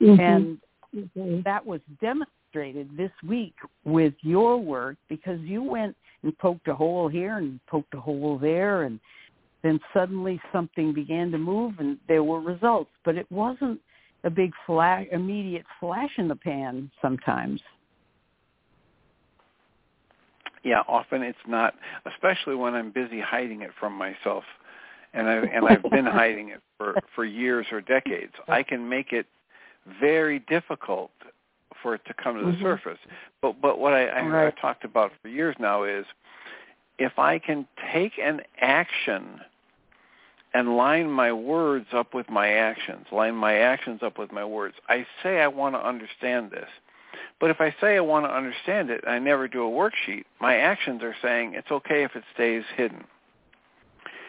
mm-hmm. and mm-hmm. that was demonstrated this week with your work because you went and poked a hole here and poked a hole there and then suddenly something began to move and there were results. But it wasn't a big flash, immediate flash in the pan sometimes. Yeah, often it's not, especially when I'm busy hiding it from myself, and I and I've been hiding it for for years or decades. I can make it very difficult for it to come to the mm-hmm. surface. But but what I, I right. I've talked about for years now is if I can take an action and line my words up with my actions, line my actions up with my words. I say I want to understand this. But if I say I want to understand it and I never do a worksheet, my actions are saying it's okay if it stays hidden.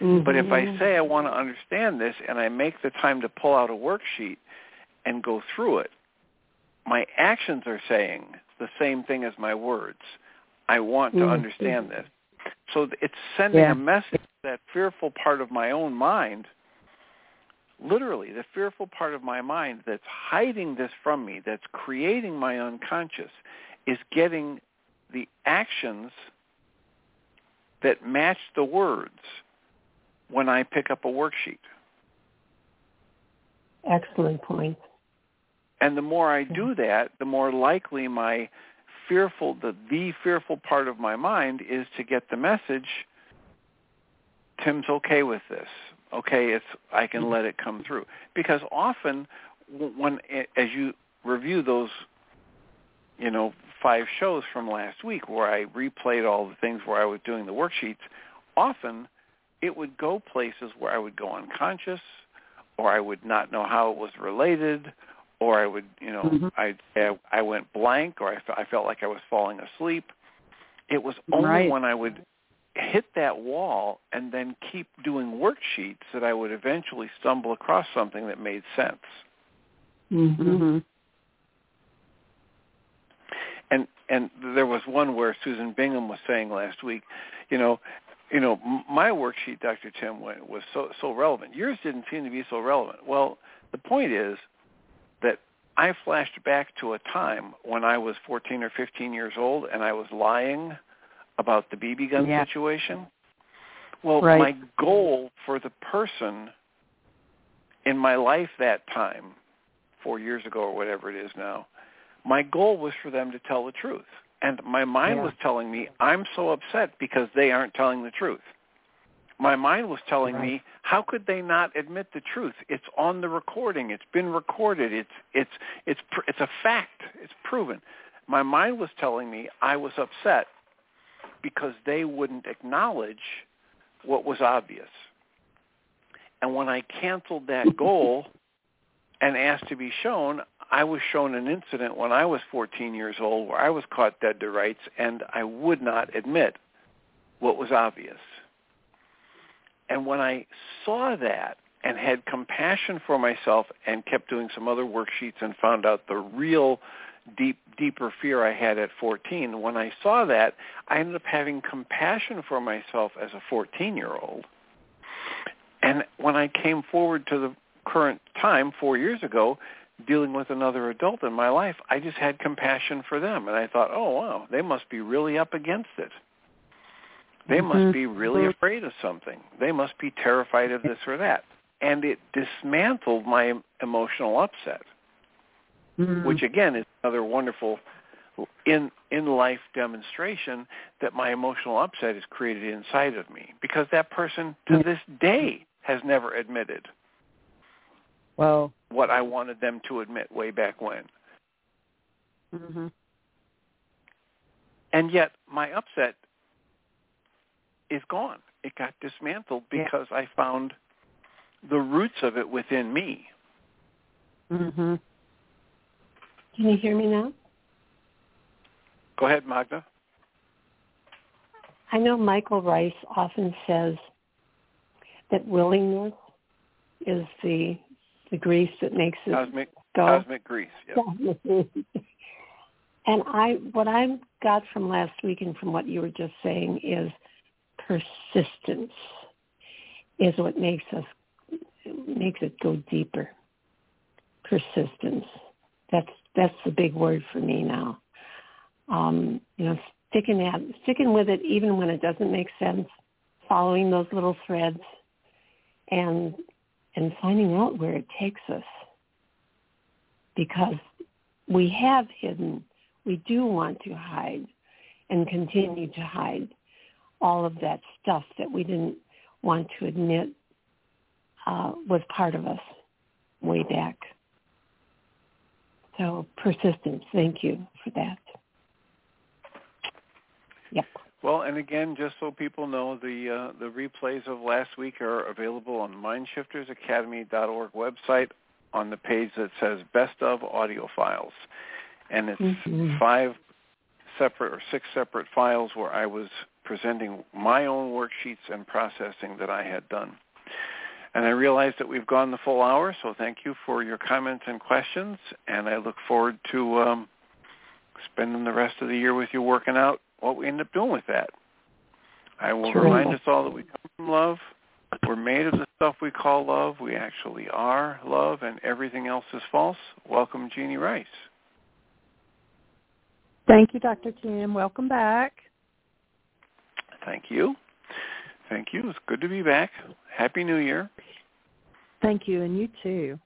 Mm-hmm. But if I say I want to understand this and I make the time to pull out a worksheet and go through it, my actions are saying the same thing as my words. I want to mm-hmm. understand this. So it's sending yeah. a message that fearful part of my own mind, literally the fearful part of my mind that's hiding this from me, that's creating my unconscious, is getting the actions that match the words when I pick up a worksheet. Excellent point. And the more I do that, the more likely my fearful, the, the fearful part of my mind is to get the message, Tim's okay with this. Okay, it's I can let it come through. Because often when as you review those you know five shows from last week where I replayed all the things where I was doing the worksheets, often it would go places where I would go unconscious or I would not know how it was related or I would, you know, mm-hmm. I I went blank or I, I felt like I was falling asleep. It was only right. when I would hit that wall and then keep doing worksheets that I would eventually stumble across something that made sense. Mm-hmm. And and there was one where Susan Bingham was saying last week, you know, you know, my worksheet, Dr. Tim, was so so relevant. Yours didn't seem to be so relevant. Well, the point is that I flashed back to a time when I was 14 or 15 years old and I was lying about the BB gun yeah. situation. Well, right. my goal for the person in my life that time, four years ago or whatever it is now, my goal was for them to tell the truth. And my mind yeah. was telling me, I'm so upset because they aren't telling the truth. My mind was telling right. me, how could they not admit the truth? It's on the recording. It's been recorded. It's it's it's it's a fact. It's proven. My mind was telling me I was upset because they wouldn't acknowledge what was obvious. And when I canceled that goal and asked to be shown, I was shown an incident when I was 14 years old where I was caught dead to rights and I would not admit what was obvious. And when I saw that and had compassion for myself and kept doing some other worksheets and found out the real deep deeper fear I had at 14, when I saw that, I ended up having compassion for myself as a 14-year-old. And when I came forward to the current time 4 years ago, dealing with another adult in my life, I just had compassion for them and I thought, "Oh, wow, they must be really up against it." They must mm-hmm. be really afraid of something. They must be terrified of this or that. And it dismantled my emotional upset, mm-hmm. which again is another wonderful in in life demonstration that my emotional upset is created inside of me because that person to this day has never admitted well what I wanted them to admit way back when. Mm-hmm. And yet my upset is gone. It got dismantled because yeah. I found the roots of it within me. Mhm. Can you hear me now? Go ahead, Magda. I know Michael Ryce often says that willingness is the the grease that makes it cosmic go. cosmic grease. Yep. and I what I got from last week and from what you were just saying is persistence is what makes us makes it go deeper. Persistence. That's that's the big word for me now. Um, you know, sticking at sticking with it even when it doesn't make sense, following those little threads and and finding out where it takes us. Because we have hidden, we do want to hide and continue to hide all of that stuff that we didn't want to admit uh, was part of us way back. So persistence, thank you for that. Yep. Well, and again, just so people know, the uh, the replays of last week are available on MindShiftersAcademy.org website on the page that says Best of Audio Files, and it's mm-hmm. five separate or six separate files where I was presenting my own worksheets and processing that I had done. And I realize that we've gone the full hour, so thank you for your comments and questions, and I look forward to um, spending the rest of the year with you working out what we end up doing with that. I will True. remind us all that we come from love. We're made of the stuff we call love. We actually are love, and everything else is false. Welcome, Jeanie Ryce. Thank you, Dr. Tim. Welcome back. Thank you. Thank you. It's good to be back. Happy New Year. Thank you, and you too.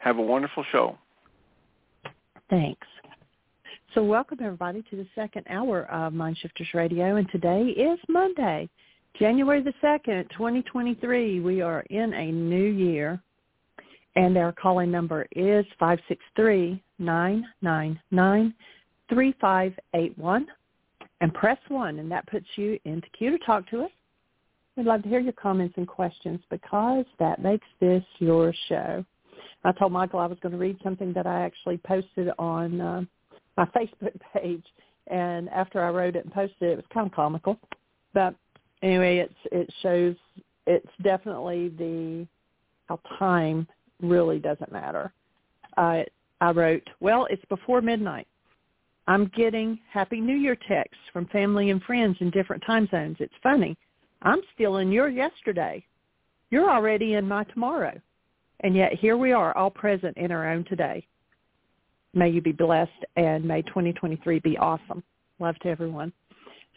Have a wonderful show. Thanks. So welcome everybody to the second hour of Mind Shifters Radio, and today is Monday, January the 2nd, 2023. We are in a new year, and our calling number is 563-999-3581, and press 1, and that puts you into queue to talk to us. We'd love to hear your comments and questions because that makes this your show. I told Michael I was going to read something that I actually posted on uh, my Facebook page, and after I wrote it and posted it, it was kind of comical. But anyway, it's it shows it's definitely the how time really doesn't matter. Uh, I wrote, well, it's before midnight. I'm getting Happy New Year texts from family and friends in different time zones. It's funny. I'm still in your yesterday. You're already in my tomorrow. And yet here we are all present in our own today. May you be blessed and may 2023 be awesome. Love to everyone.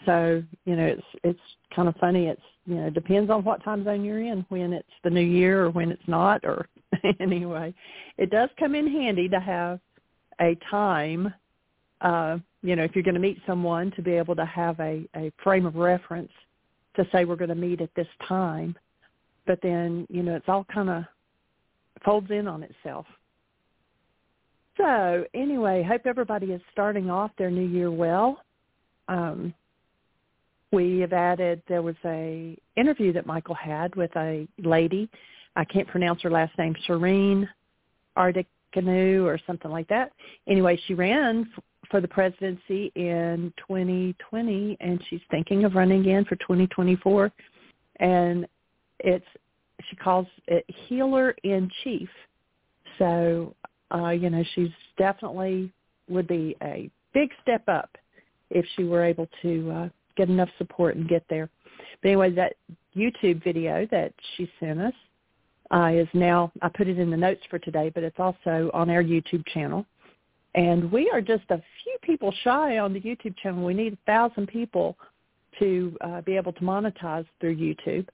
So, you know, it's it's kind of funny. It's, you know, depends on what time zone you're in, when it's the new year or when it's not or anyway. It does come in handy to have a time uh, you know, if you're going to meet someone to be able to have a, a frame of reference to say we're going to meet at this time. But then, you know, it's all kind of folds in on itself. So anyway, hope everybody is starting off their new year well. Um, we have added, there was a interview that Michael had with a lady. I can't pronounce her last name, Serene Ardicanu or something like that. Anyway, she ran for the presidency in 2020 and she's thinking of running again for 2024. And it's, she calls it healer in chief. So uh, you know, she's definitely would be a big step up if she were able to uh, get enough support and get there. But anyway, that YouTube video that she sent us uh, is now, I put it in the notes for today, but it's also on our YouTube channel. And we are just a few people shy on the YouTube channel. We need a thousand people to uh, be able to monetize through YouTube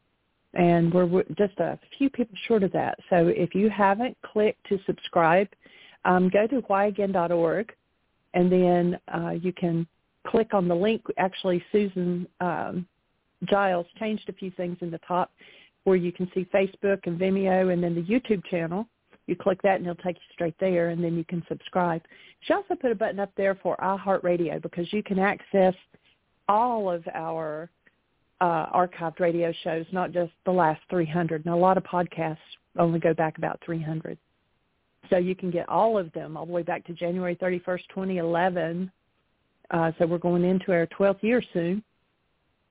and we're just a few people short of that. So if you haven't clicked to subscribe, um, go to whyagain.org, and then uh, you can click on the link. Actually, Susan um, Giles changed a few things in the top where you can see Facebook and Vimeo and then the YouTube channel. You click that and it'll take you straight there, and then you can subscribe. She also put a button up there for iHeartRadio because you can access all of our uh, archived radio shows, not just the last 300. And a lot of podcasts only go back about 300. So you can get all of them all the way back to January 31st, 2011. Uh, so we're going into our 12th year soon.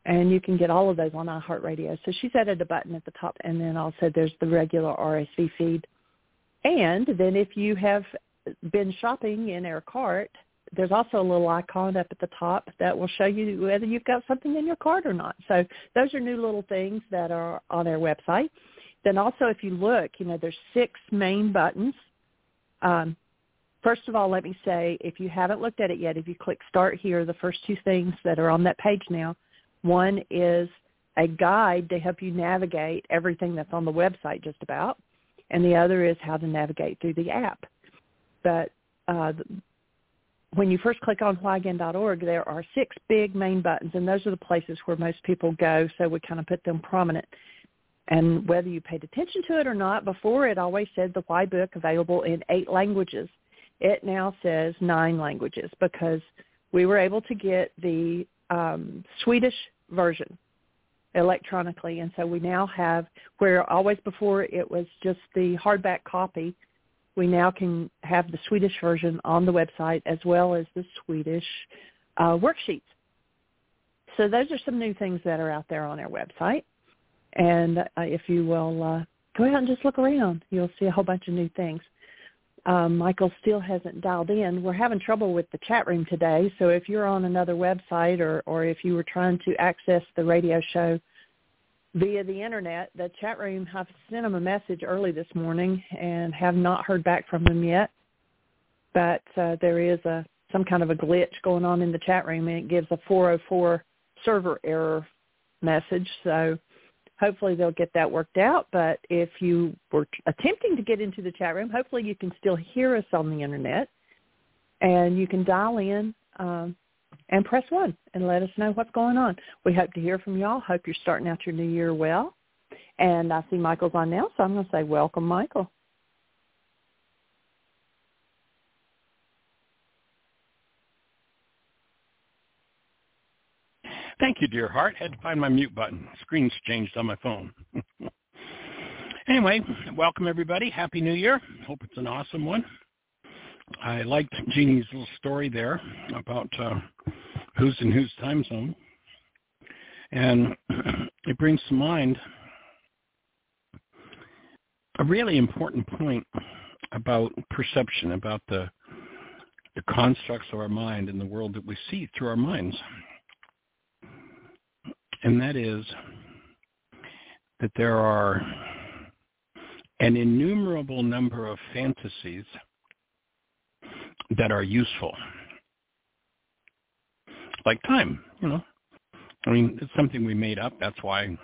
And you can get all of those on iHeartRadio. So she's added a button at the top, and then also there's the regular RSS feed. And then if you have been shopping in our cart, there's also a little icon up at the top that will show you whether you've got something in your cart or not. So those are new little things that are on our website. Then also if you look, you know, there's six main buttons. Um, first of all, let me say, if you haven't looked at it yet, if you click Start Here, the first two things that are on that page now, one is a guide to help you navigate everything that's on the website just about, and the other is how to navigate through the app. But uh, when you first click on whyagain.org, there are six big main buttons, and those are the places where most people go, so we kind of put them prominent. And whether you paid attention to it or not, before it always said the Why book available in eight languages. It now says nine languages because we were able to get the um, Swedish version electronically, and so we now have where always before it was just the hardback copy we now can have the Swedish version on the website as well as the Swedish uh, worksheets. So those are some new things that are out there on our website. And uh, if you will uh, go out and just look around, you'll see a whole bunch of new things. Um, Michael still hasn't dialed in. We're having trouble with the chat room today. So if you're on another website or, or if you were trying to access the radio show via the internet. The chat room, I've sent them a message early this morning and have not heard back from them yet. But uh, there is a some kind of a glitch going on in the chat room, and it gives a 404 server error message. So hopefully they'll get that worked out. But if you were attempting to get into the chat room, hopefully you can still hear us on the internet. And you can dial in um, and press one and let us know what's going on. We hope to hear from y'all. Hope you're starting out your new year well. And I see Michael's on now, so I'm going to say welcome, Michael. Thank you, dear heart. Had to find my mute button. Screen's changed on my phone. anyway, welcome everybody. Happy New Year. Hope it's an awesome one. I liked Jeanie's little story there about uh, who's in whose time zone. And it brings to mind a really important point about perception, about the the constructs of our mind and the world that we see through our minds and that is that there are an innumerable number of fantasies that are useful. Like time, you know. I mean, it's something we made up. That's why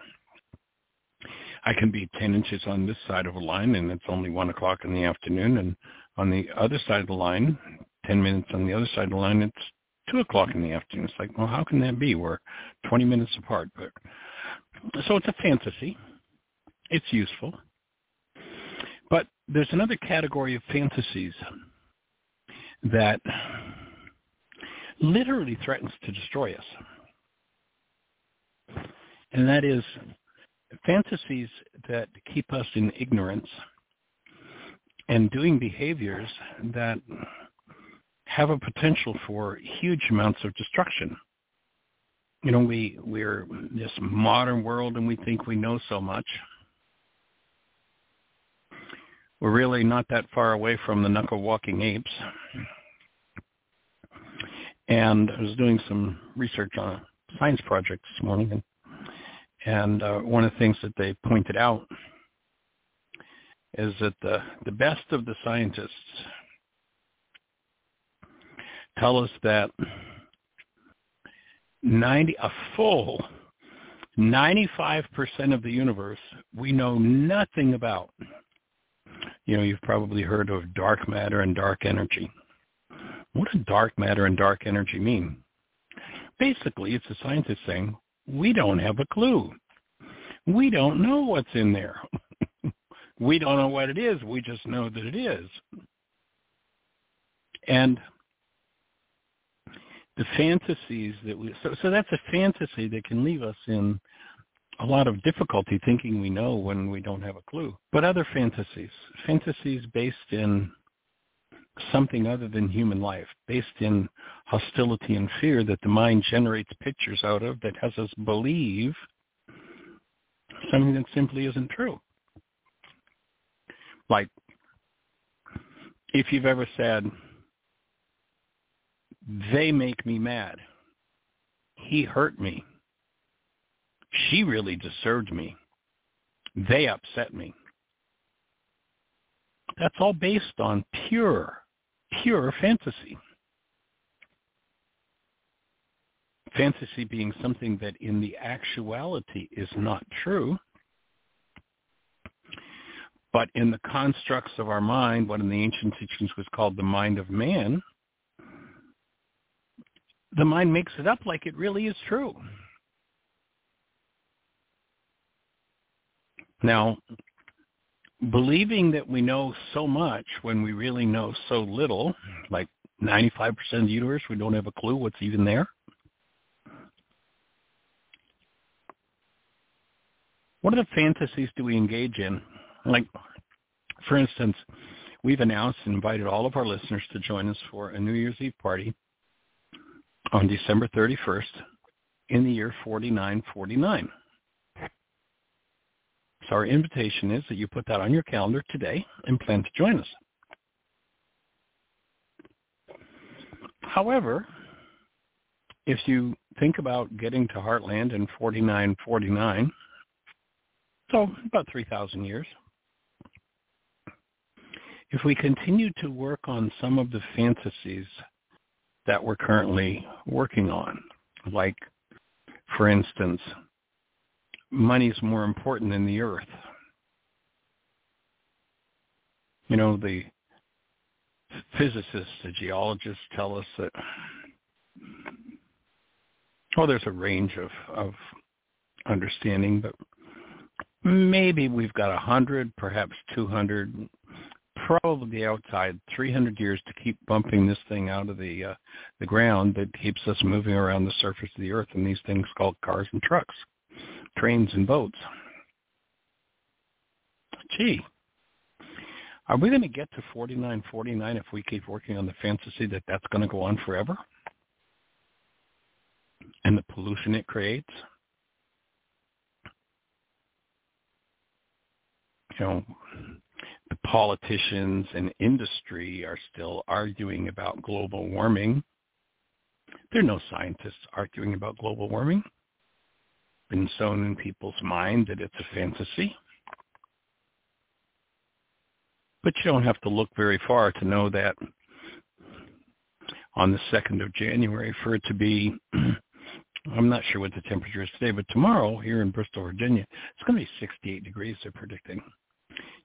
I can be 10 inches on this side of a line and it's only 1 o'clock in the afternoon. And on the other side of the line, 10 minutes on the other side of the line, it's two o'clock in the afternoon. It's like, well, how can that be? We're 20 minutes apart. But so it's a fantasy. It's useful. But there's another category of fantasies that literally threatens to destroy us. And that is fantasies that keep us in ignorance and doing behaviors that have a potential for huge amounts of destruction. You know, we we're this modern world and we think we know so much. We're really not that far away from the knuckle walking apes. And I was doing some research on a science project this morning, and, and uh, one of the things that they pointed out is that the, the best of the scientists tell us that 90 a full 95% of the universe we know nothing about. You know, you've probably heard of dark matter and dark energy. What does dark matter and dark energy mean? Basically, it's a scientist saying, we don't have a clue. We don't know what's in there. we don't know what it is. We just know that it is. And the fantasies that we so so that's a fantasy that can leave us in a lot of difficulty thinking we know when we don't have a clue. But other fantasies, fantasies based in something other than human life, based in hostility and fear that the mind generates pictures out of that has us believe something that simply isn't true. Like if you've ever said, they make me mad. He hurt me. She really disturbed me. They upset me. That's all based on pure, pure fantasy. Fantasy being something that in the actuality is not true, but in the constructs of our mind, what in the ancient teachings was called the mind of man, the mind makes it up like it really is true. Now, believing that we know so much when we really know so little, like 95% of the universe, we don't have a clue what's even there. What are the fantasies do we engage in? Like, for instance, we've announced and invited all of our listeners to join us for a New Year's Eve party on December 31st in the year 4949. So our invitation is that you put that on your calendar today and plan to join us. However, if you think about getting to Heartland in 4949, so about 3,000 years, if we continue to work on some of the fantasies that we're currently working on. Like, for instance, money's more important than the earth. You know, the physicists, the geologists tell us that well, there's a range of, of understanding, but maybe we've got a hundred, perhaps two hundred, probably outside 300 years to keep bumping this thing out of the uh, the ground that keeps us moving around the surface of the earth in these things called cars and trucks, trains and boats. Gee, are we going to get to 49.49 if we keep working on the fantasy that that's going to go on forever? And the pollution it creates? You know, politicians and industry are still arguing about global warming. There are no scientists arguing about global warming. Been sown in people's mind that it's a fantasy. But you don't have to look very far to know that on the 2nd of January for it to be, I'm not sure what the temperature is today, but tomorrow here in Bristol, Virginia, it's going to be 68 degrees they're predicting.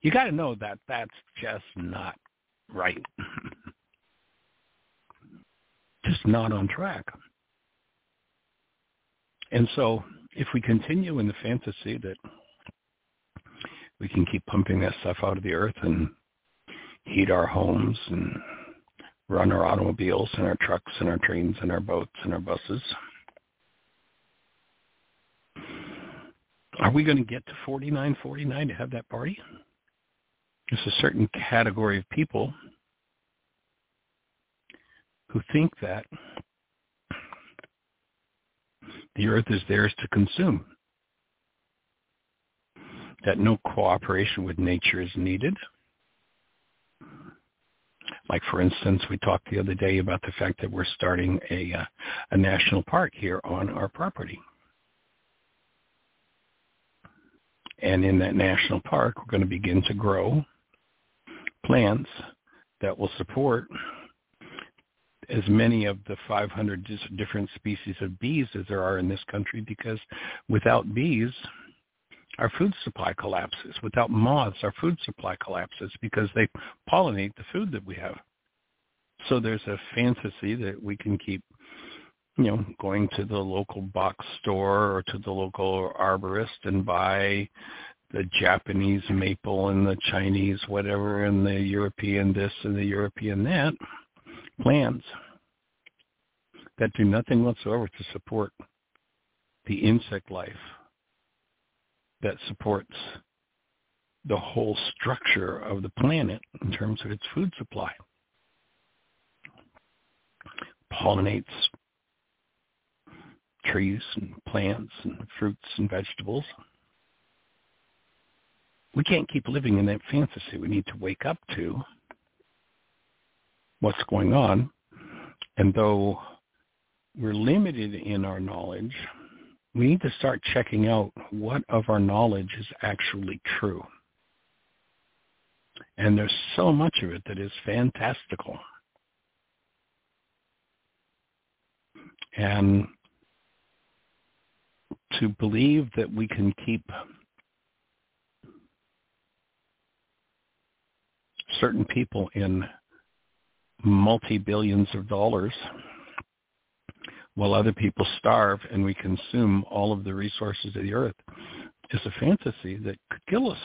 You got to know that that's just not right. just not on track. And so if we continue in the fantasy that we can keep pumping that stuff out of the earth and heat our homes and run our automobiles and our trucks and our trains and our boats and our buses. Are we going to get to 4949 to have that party? There's a certain category of people who think that the earth is theirs to consume, that no cooperation with nature is needed, like for instance, we talked the other day about the fact that we're starting a uh, a national park here on our property. And in that national park, we're going to begin to grow plants that will support as many of the 500 different species of bees as there are in this country because without bees, our food supply collapses. Without moths, our food supply collapses because they pollinate the food that we have. So there's a fantasy that we can keep, you know, going to the local box store or to the local arborist and buy the Japanese maple and the Chinese whatever and the European this and the European that plants that do nothing whatsoever to support the insect life that supports the whole structure of the planet in terms of its food supply. Pollinates trees and plants and fruits and vegetables. We can't keep living in that fantasy. We need to wake up to what's going on. And though we're limited in our knowledge, we need to start checking out what of our knowledge is actually true. And there's so much of it that is fantastical. And to believe that we can keep certain people in multi-billions of dollars while other people starve and we consume all of the resources of the earth is a fantasy that could kill us.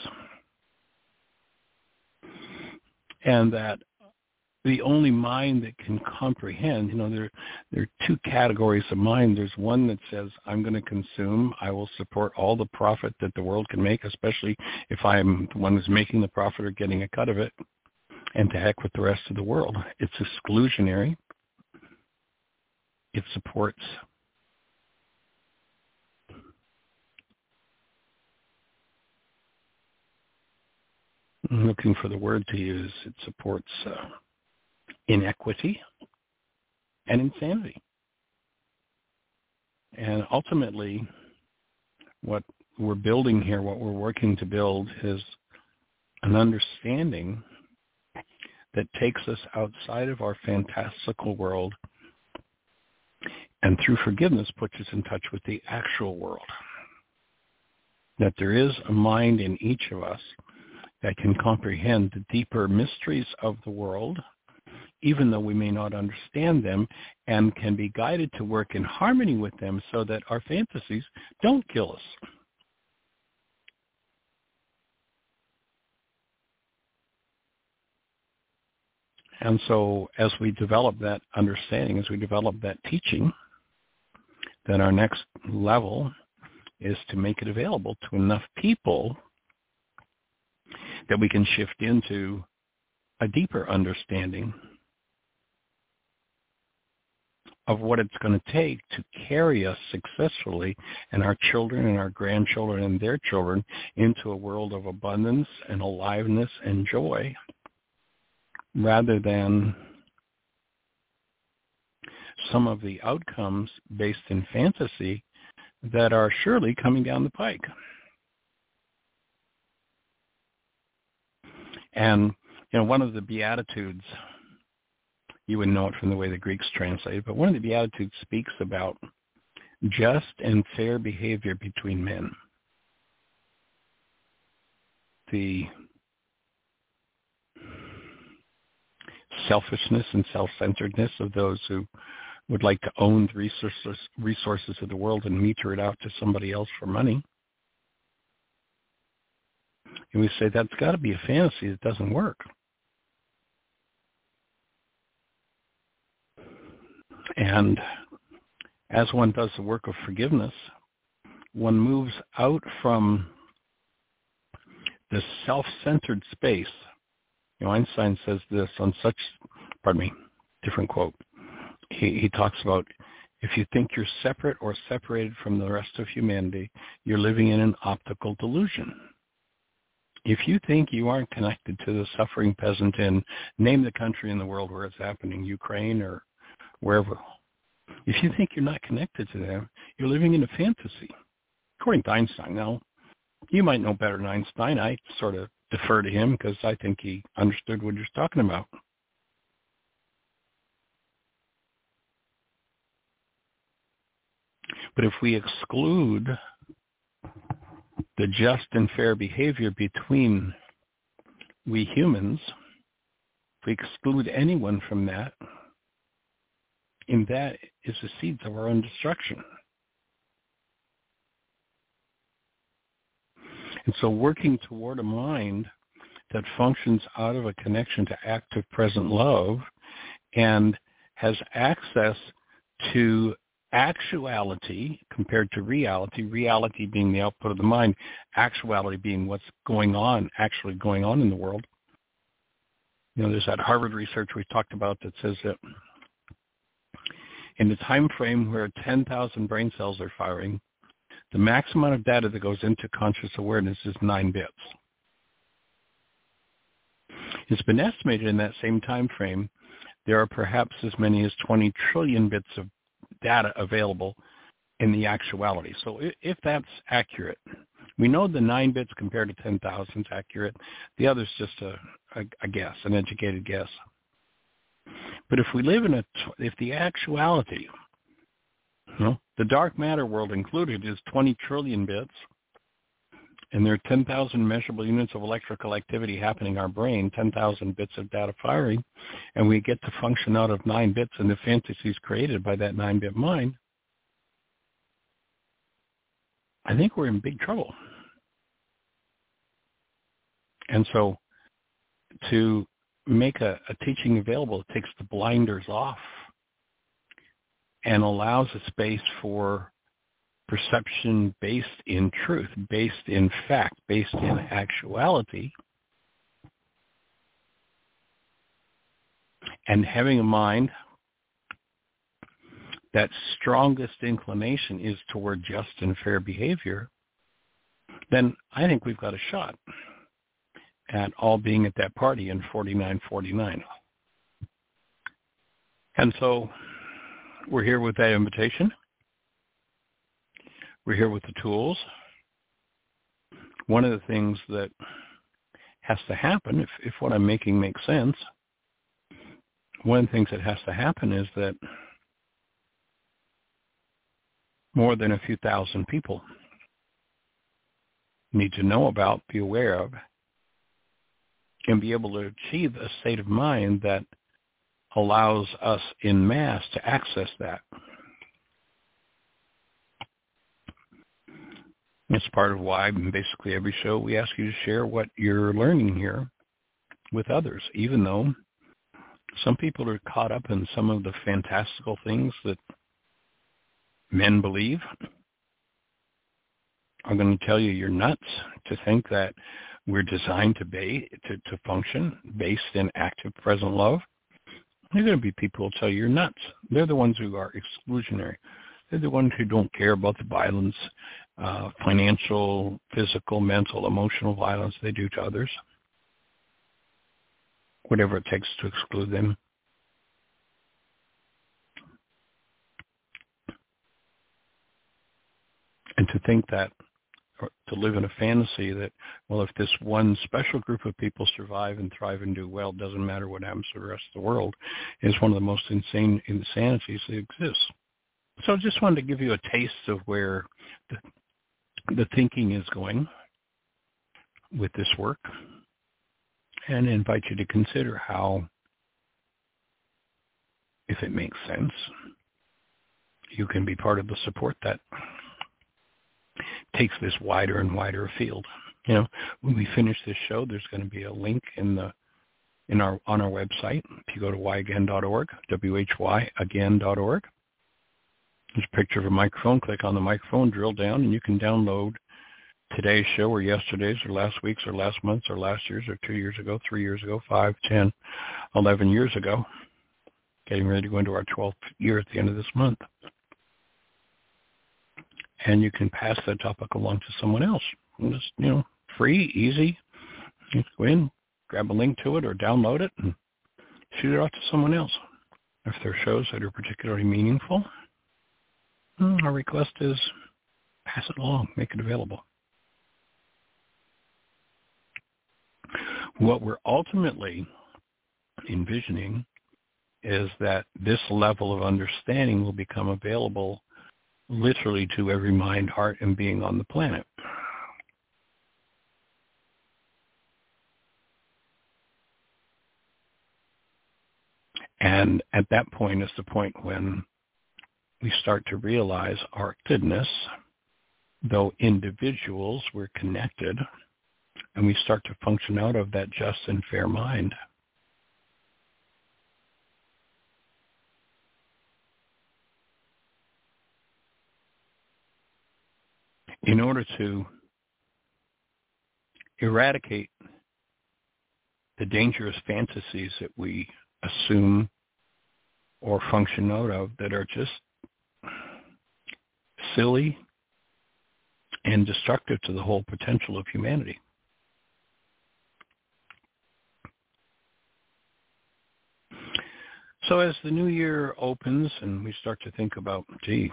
And that the only mind that can comprehend, you know, there there are two categories of mind. There's one that says, I'm going to consume, I will support all the profit that the world can make, especially if I'm the one who's making the profit or getting a cut of it, and to heck with the rest of the world. It's exclusionary it supports I'm looking for the word to use. It supports uh, inequity and insanity. And ultimately, what we're building here, what we're working to build is an understanding that takes us outside of our fantastical world and through forgiveness puts us in touch with the actual world. That there is a mind in each of us that can comprehend the deeper mysteries of the world even though we may not understand them, and can be guided to work in harmony with them so that our fantasies don't kill us. And so as we develop that understanding, as we develop that teaching, then our next level is to make it available to enough people that we can shift into a deeper understanding of what it's going to take to carry us successfully and our children and our grandchildren and their children into a world of abundance and aliveness and joy rather than some of the outcomes based in fantasy that are surely coming down the pike. And you know, one of the beatitudes, you would know it from the way the Greeks translate it, but one of the beatitudes speaks about just and fair behavior between men. The selfishness and self-centeredness of those who would like to own the resources, resources of the world and meter it out to somebody else for money. And we say that's got to be a fantasy that doesn't work. And as one does the work of forgiveness, one moves out from this self-centered space. You know, Einstein says this on such, pardon me, different quote he, he talks about if you think you're separate or separated from the rest of humanity, you're living in an optical delusion. If you think you aren't connected to the suffering peasant in, name the country in the world where it's happening, Ukraine or wherever, if you think you're not connected to them, you're living in a fantasy. According to Einstein. Now, you might know better than Einstein. I sort of defer to him because I think he understood what was talking about. But if we exclude the just and fair behavior between we humans, if we exclude anyone from that, in that is the seeds of our own destruction. And so working toward a mind that functions out of a connection to active present love and has access to actuality compared to reality, reality being the output of the mind, actuality being what's going on, actually going on in the world. You know, there's that Harvard research we talked about that says that in the time frame where 10,000 brain cells are firing, the max amount of data that goes into conscious awareness is 9 bits. It's been estimated in that same time frame there are perhaps as many as 20 trillion bits of data available in the actuality. So if that's accurate, we know the nine bits compared to 10,000 is accurate. The other's just a, a, a guess, an educated guess. But if we live in a, if the actuality, you know, the dark matter world included is 20 trillion bits, and there are 10,000 measurable units of electrical activity happening in our brain, 10,000 bits of data firing, and we get to function out of 9 bits and the fantasies created by that 9-bit mind, I think we're in big trouble. And so to make a, a teaching available, it takes the blinders off and allows a space for perception based in truth, based in fact, based in actuality, and having a mind that strongest inclination is toward just and fair behavior, then I think we've got a shot at all being at that party in 4949. And so we're here with that invitation. We're here with the tools. One of the things that has to happen, if, if what I'm making makes sense, one of the things that has to happen is that more than a few thousand people need to know about, be aware of, and be able to achieve a state of mind that allows us in mass to access that. It's part of why basically every show we ask you to share what you're learning here with others, even though some people are caught up in some of the fantastical things that men believe. I'm going to tell you you're nuts to think that we're designed to be to, to function based in active present love. There are going to be people who tell you you're nuts. They're the ones who are exclusionary. They're the ones who don't care about the violence, uh, financial, physical, mental, emotional violence they do to others whatever it takes to exclude them. And to think that, to live in a fantasy that, well, if this one special group of people survive and thrive and do well, it doesn't matter what happens to the rest of the world, is one of the most insane insanities that exists. So I just wanted to give you a taste of where the, the thinking is going with this work and invite you to consider how, if it makes sense, you can be part of the support that takes this wider and wider field. You know, when we finish this show, there's going to be a link in the in our on our website. If you go to whyagain.org, w-h-y again.org, there's a picture of a microphone. Click on the microphone, drill down, and you can download today's show or yesterday's or last week's or last month's or last year's or two years ago, three years ago, five, ten, eleven years ago. Getting ready to go into our 12th year at the end of this month. And you can pass that topic along to someone else. Just, you know, free, easy. Just go in, grab a link to it or download it and shoot it off to someone else. If there are shows that are particularly meaningful, hmm, our request is pass it along, make it available. What we're ultimately envisioning is that this level of understanding will become available literally to every mind, heart, and being on the planet. And at that point is the point when we start to realize our goodness, though individuals, we're connected and we start to function out of that just and fair mind. In order to eradicate the dangerous fantasies that we assume or function out of that are just silly and destructive to the whole potential of humanity. So as the new year opens and we start to think about, gee,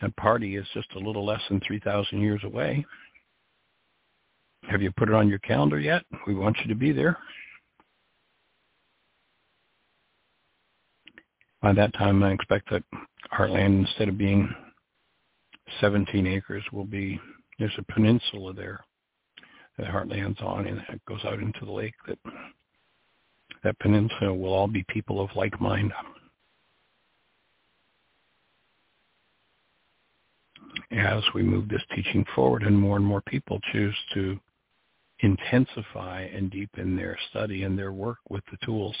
that party is just a little less than 3,000 years away. Have you put it on your calendar yet? We want you to be there. By that time, I expect that Heartland, instead of being 17 acres, will be, there's a peninsula there that Heartland's on, and it goes out into the lake that that peninsula will all be people of like mind. As we move this teaching forward and more and more people choose to intensify and deepen their study and their work with the tools.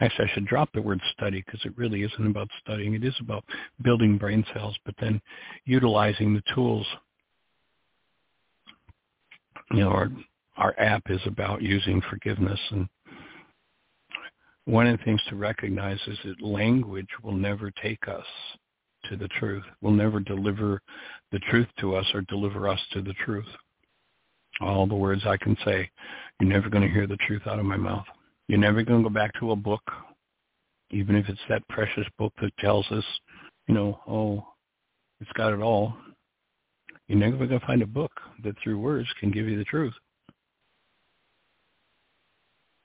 Actually, I should drop the word study because it really isn't about studying. It is about building brain cells, but then utilizing the tools. You know, our, our app is about using forgiveness and one of the things to recognize is that language will never take us to the truth, will never deliver the truth to us or deliver us to the truth. All the words I can say, you're never going to hear the truth out of my mouth. You're never going to go back to a book, even if it's that precious book that tells us, you know, oh, it's got it all. You're never going to find a book that through words can give you the truth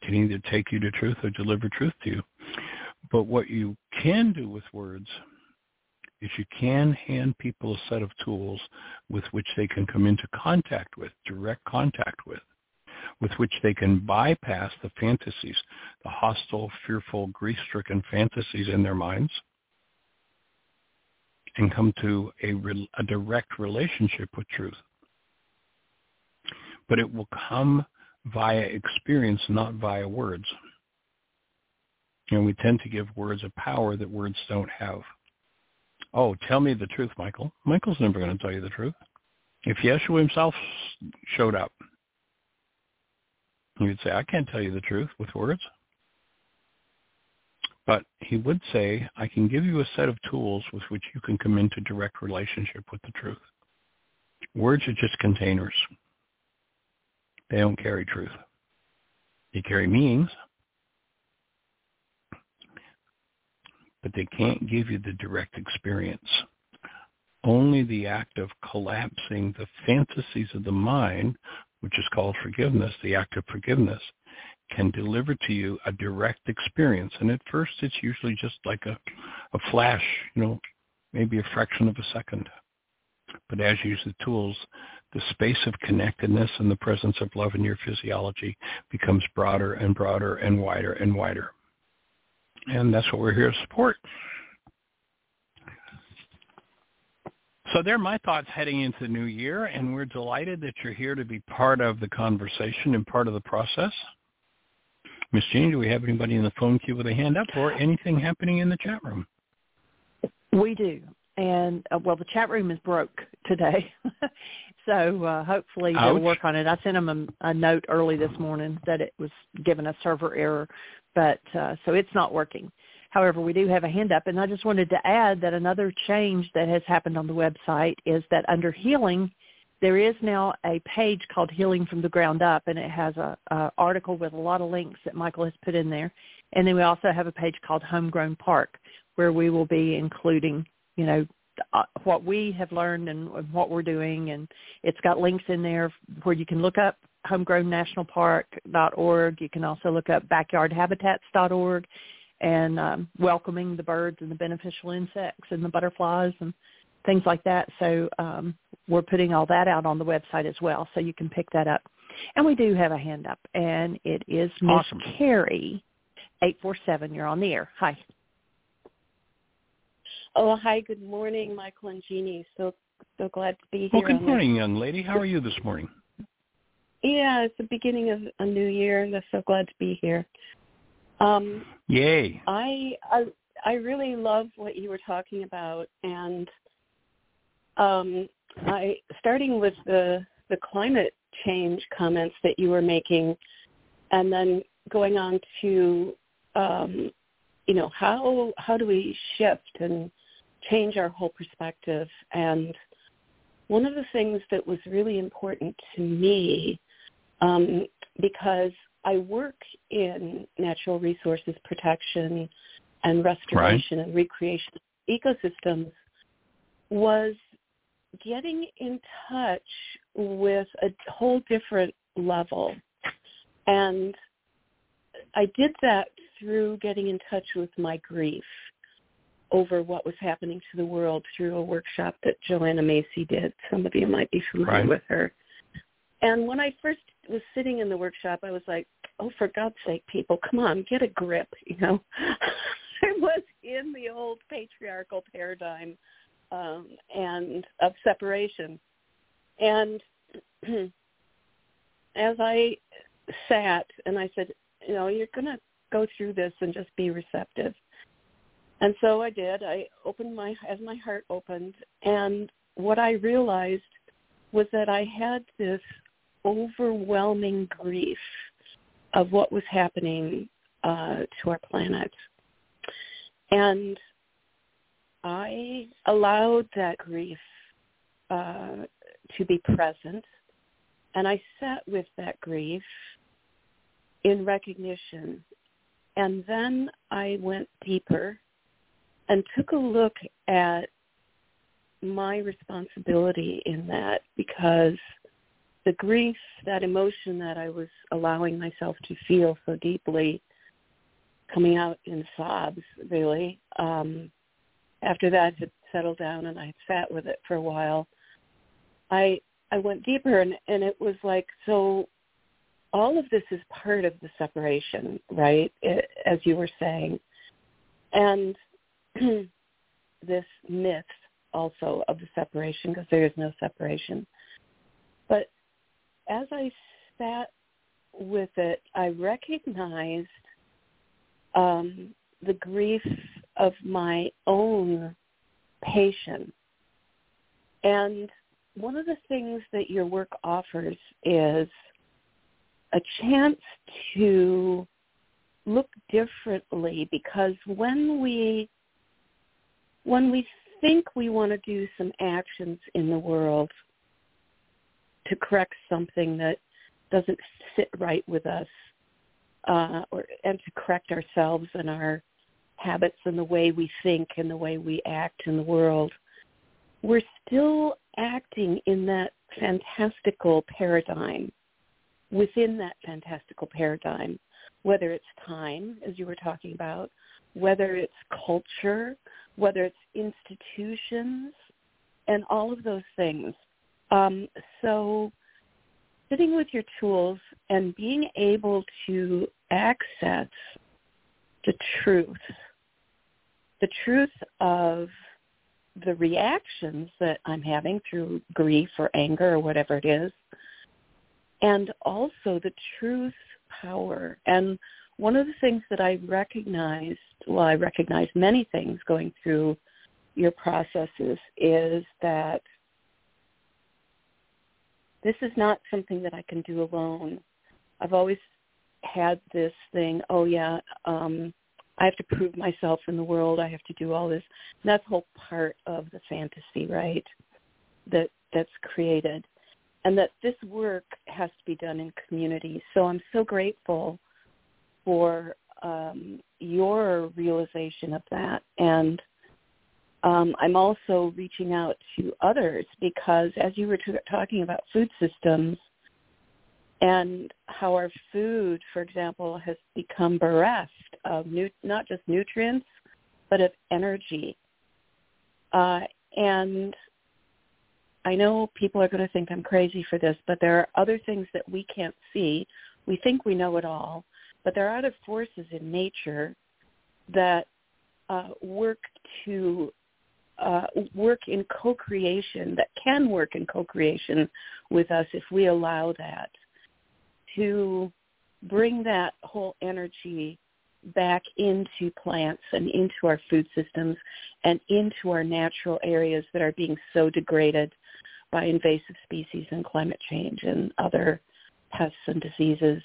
It can either take you to truth or deliver truth to you. But what you can do with words is you can hand people a set of tools with which they can come into contact with, direct contact with, with which they can bypass the fantasies, the hostile, fearful, grief-stricken fantasies in their minds, and come to a, re- a direct relationship with truth. But it will come via experience, not via words. And we tend to give words a power that words don't have. Oh, tell me the truth, Michael. Michael's never going to tell you the truth. If Yeshua himself showed up, he would say, I can't tell you the truth with words. But he would say, I can give you a set of tools with which you can come into direct relationship with the truth. Words are just containers. They don't carry truth. They carry meanings, but they can't give you the direct experience. Only the act of collapsing the fantasies of the mind, which is called forgiveness, the act of forgiveness, can deliver to you a direct experience. And at first it's usually just like a, a flash, you know, maybe a fraction of a second. But as you use the tools, the space of connectedness and the presence of love in your physiology becomes broader and broader and wider and wider. And that's what we're here to support. So there are my thoughts heading into the new year, and we're delighted that you're here to be part of the conversation and part of the process. Miss Jean, do we have anybody in the phone queue with a hand up or anything happening in the chat room? We do. And, uh, well, the chat room is broke today. so uh, hopefully Ouch. they'll work on it. I sent them a, a note early this morning that it was given a server error, but uh, so it's not working. However, we do have a hand up, and I just wanted to add that another change that has happened on the website is that under healing, there is now a page called Healing from the Ground Up, and it has a, a article with a lot of links that Michael has put in there. And then we also have a page called Homegrown Park, where we will be including, you know, uh, what we have learned and what we're doing, and it's got links in there where you can look up homegrownnationalpark.org. You can also look up backyardhabitats.org and um, welcoming the birds and the beneficial insects and the butterflies and things like that. So um, we're putting all that out on the website as well, so you can pick that up. And we do have a hand up, and it is Miss Awesome. Carrie, eight four seven. You're on the air. Hi. Oh, hi. Good morning, Michael and Jeanie. So so glad to be here. Well, good morning, young lady. How are you this morning? Yeah, it's the beginning of a new year, and I'm so glad to be here. Um, Yay. I I I really love what you were talking about, and um, I starting with the the climate change comments that you were making, and then going on to um, you know how how do we shift and change our whole perspective and one of the things that was really important to me um, because I work in natural resources protection and restoration and recreation ecosystems was getting in touch with a whole different level. And I did that through getting in touch with my grief over what was happening to the world through a workshop that Joanna Macy did. Some of you might be familiar Right. with her. And when I first was sitting in the workshop, I was like, oh, for God's sake, people, come on, get a grip, you know. I was in the old patriarchal paradigm um, and of separation. And as I sat and I said, you know, you're going to go through this and just be receptive. And so I did. I opened my, as my heart opened, and what I realized was that I had this overwhelming grief of what was happening uh, to our planet. And I allowed that grief uh, to be present, and I sat with that grief in recognition. And then I went deeper and took a look at my responsibility in that because the grief, that emotion that I was allowing myself to feel so deeply, coming out in sobs, really. Um, after that had settled down and I had sat with it for a while, I I went deeper and, and it was like, so all of this is part of the separation, right? It, as you were saying, and this myth also of the separation because there is no separation. But as I sat with it, I recognized um, the grief of my own patient. And one of the things that your work offers is a chance to look differently because when we when we think we want to do some actions in the world to correct something that doesn't sit right with us uh, or and to correct ourselves and our habits and the way we think and the way we act in the world, we're still acting in that fantastical paradigm, within that fantastical paradigm, whether it's time, as you were talking about, whether it's culture, whether it's institutions, and all of those things. Um, so sitting with your tools and being able to access the truth, the truth of the reactions that I'm having through grief or anger or whatever it is, and also the truth power. And one of the things that I recognized, well, I recognized many things going through your processes, is that this is not something that I can do alone. I've always had this thing, oh yeah, um, I have to prove myself in the world. I have to do all this. And that's a whole part of the fantasy, right? That that's created, and that this work has to be done in community. So I'm so grateful for um, your realization of that, and um, I'm also reaching out to others because as you were t- talking about food systems and how our food, for example, has become bereft of nu- not just nutrients, but of energy. Uh, and I know people are going to think I'm crazy for this, but there are other things that we can't see. We think we know it all, but there are other forces in nature that uh, work to uh, work in co-creation, that can work in co-creation with us if we allow that, to bring that whole energy back into plants and into our food systems and into our natural areas that are being so degraded by invasive species and climate change and other pests and diseases.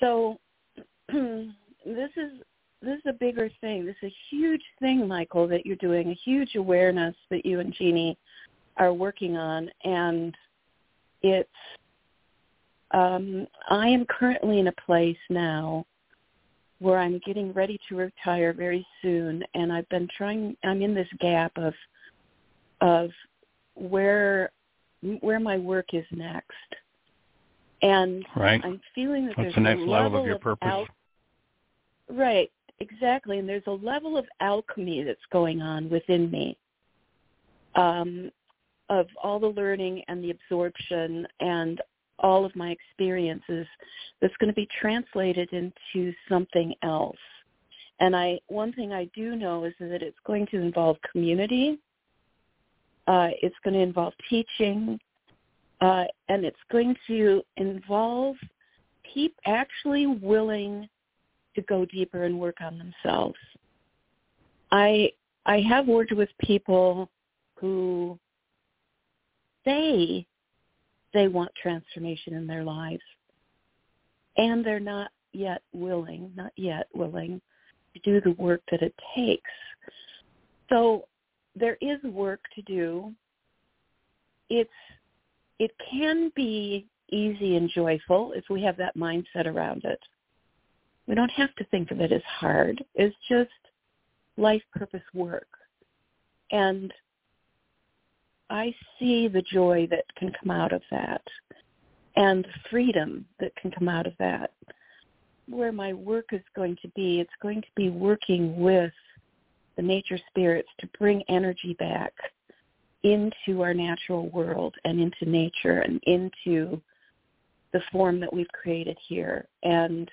So this is this is a bigger thing. This is a huge thing, Michael, that you're doing, a huge awareness that you and Jeanie are working on. And it's, um, I am currently in a place now where I'm getting ready to retire very soon. And I've been trying, I'm in this gap of, of where, where my work is next. And right. I'm feeling that What's there's the next a level, level of your purpose? Out, right exactly. And there's a level of alchemy that's going on within me um, of all the learning and the absorption and all of my experiences that's going to be translated into something else. And I, one thing I do know is that it's going to involve community. Uh, it's going to involve teaching, uh, and it's going to involve people actually willing to go deeper and work on themselves. I I have worked with people who say they want transformation in their lives and they're not yet willing, not yet willing to do the work that it takes. So there is work to do. It's it can be easy and joyful if we have that mindset around it. We don't have to think of it as hard. It's just life purpose work. And I see the joy that can come out of that and the freedom that can come out of that. Where my work is going to be, it's going to be working with the nature spirits to bring energy back into our natural world and into nature and into the form that we've created here. And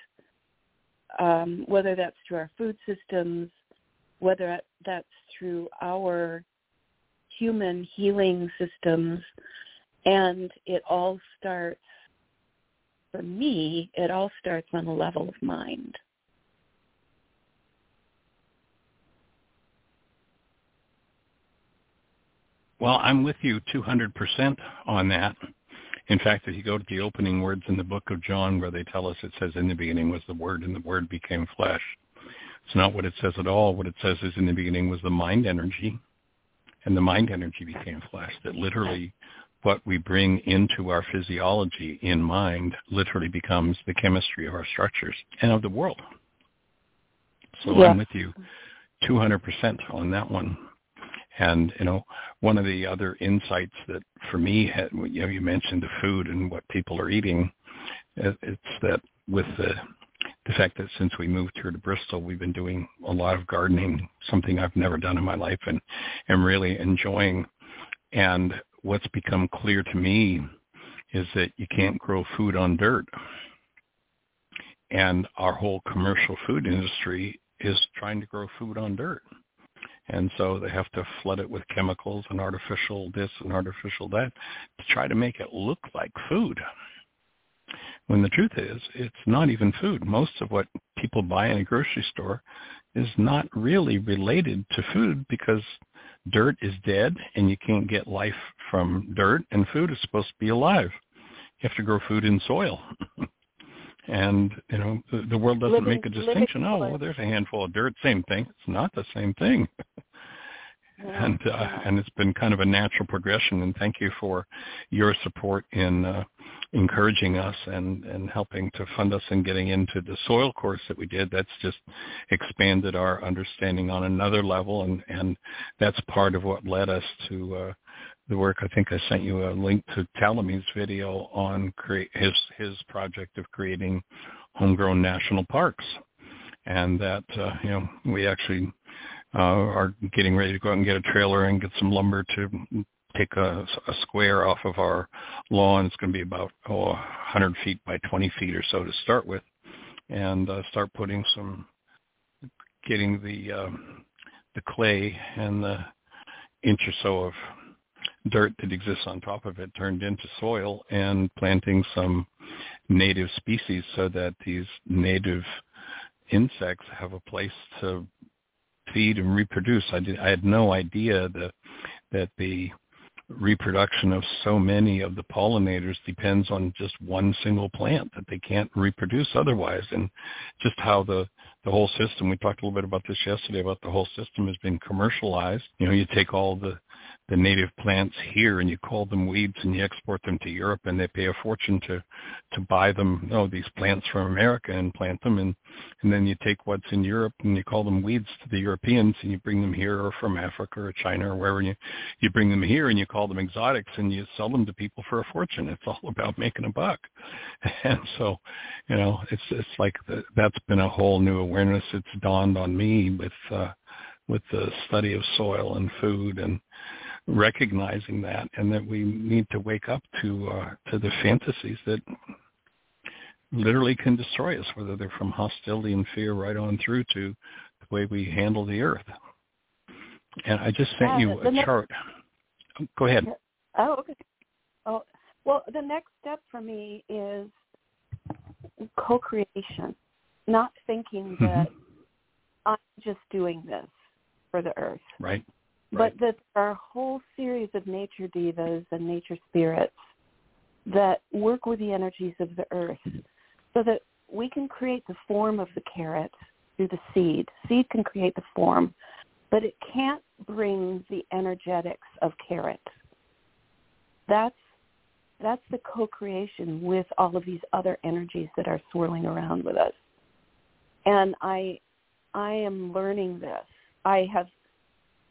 um, whether that's through our food systems, whether that's through our human healing systems, and it all starts, for me, it all starts on the level of mind. Well, I'm with you 200% on that. In fact, if you go to the opening words in the book of John where they tell us it says in the beginning was the Word and the Word became flesh, it's not what it says at all. What it says is in the beginning was the mind energy, and the mind energy became flesh. That literally what we bring into our physiology in mind literally becomes the chemistry of our structures and of the world. So yeah. I'm with you 200% on that one. And you know, one of the other insights that for me had, you know, you mentioned the food and what people are eating. It's that with the the fact that since we moved here to Bristol, we've been doing a lot of gardening, something I've never done in my life, and am really enjoying. And what's become clear to me is that you can't grow food on dirt. And our whole commercial food industry is trying to grow food on dirt. And so they have to flood it with chemicals and artificial this and artificial that to try to make it look like food. When the truth is, it's not even food. Most of what people buy in a grocery store is not really related to food because dirt is dead and you can't get life from dirt and food is supposed to be alive. You have to grow food in soil. and, you know, the, the world doesn't living, make a distinction. Oh, well, there's a handful of dirt. Same thing. It's not the same thing. and uh, and it's been kind of a natural progression. And thank you for your support in uh, encouraging us and and helping to fund us in getting into the soil course that we did. That's just expanded our understanding on another level, and and that's part of what led us to. Uh, the work. I think I sent you a link to Tallamy's video on create his his project of creating homegrown national parks, and that uh, you know we actually uh, are getting ready to go out and get a trailer and get some lumber to take a, a square off of our lawn. It's going to be about oh, 100 feet by 20 feet or so to start with, and uh, start putting some, getting the um, the clay and the inch or so of dirt that exists on top of it turned into soil and planting some native species so that these native insects have a place to feed and reproduce. I did I had no idea that that the reproduction of so many of the pollinators depends on just one single plant that they can't reproduce otherwise and just how the the whole system we talked a little bit about this yesterday about the whole system has been commercialized you know you take all the the native plants here and you call them weeds and you export them to Europe and they pay a fortune to to buy them know these plants from America and plant them and and then you take what's in Europe and you call them weeds to the Europeans and you bring them here or from Africa or China or wherever you you bring them here and you call them exotics and you sell them to people for a fortune. It's all about making a buck. And so you know it's it's like the, that's been a whole new awareness it's dawned on me with uh with the study of soil and food and recognizing that and that we need to wake up to uh, to the fantasies that literally can destroy us, whether they're from hostility and fear right on through to the way we handle the earth. And I just sent you a next, chart. Go ahead. Oh, okay. Oh, well, the next step for me is co-creation, not thinking that mm-hmm. I'm just doing this for the earth. Right. But that there are a whole series of nature devas and nature spirits that work with the energies of the earth so that we can create the form of the carrot through the seed. Seed can create the form, but it can't bring the energetics of carrot. That's that's the co-creation with all of these other energies that are swirling around with us. And I I am learning this. I have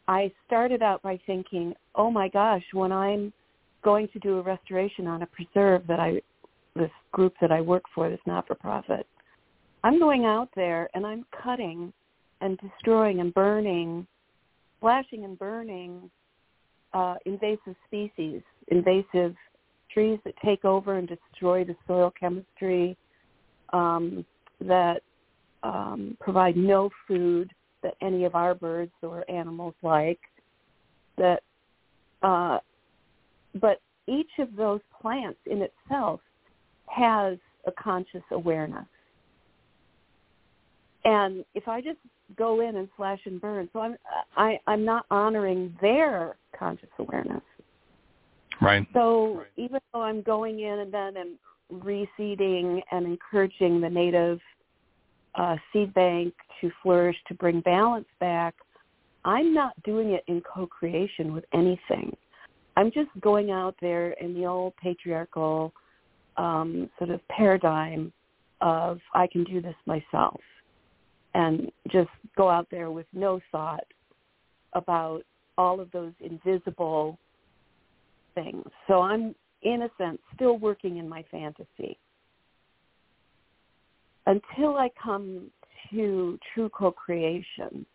I started out by thinking, oh my gosh, when I'm going to do a restoration on a preserve that I, this group that I work for, this not-for-profit, I'm going out there and I'm cutting and destroying and burning, slashing and burning uh, invasive species, invasive trees that take over and destroy the soil chemistry, um, that um, provide no food that any of our birds or animals like. That, uh, but each of those plants in itself has a conscious awareness. And if I just go in and slash and burn, so I'm I, I'm not honoring their conscious awareness. Right. So right. even though I'm going in and then and reseeding and encouraging the native uh, seed bank to flourish to bring balance back, I'm not doing it in co-creation with anything. I'm just going out there in the old patriarchal um, sort of paradigm of I can do this myself and just go out there with no thought about all of those invisible things. So I'm, in a sense, still working in my fantasy. Until I come to true co-creation,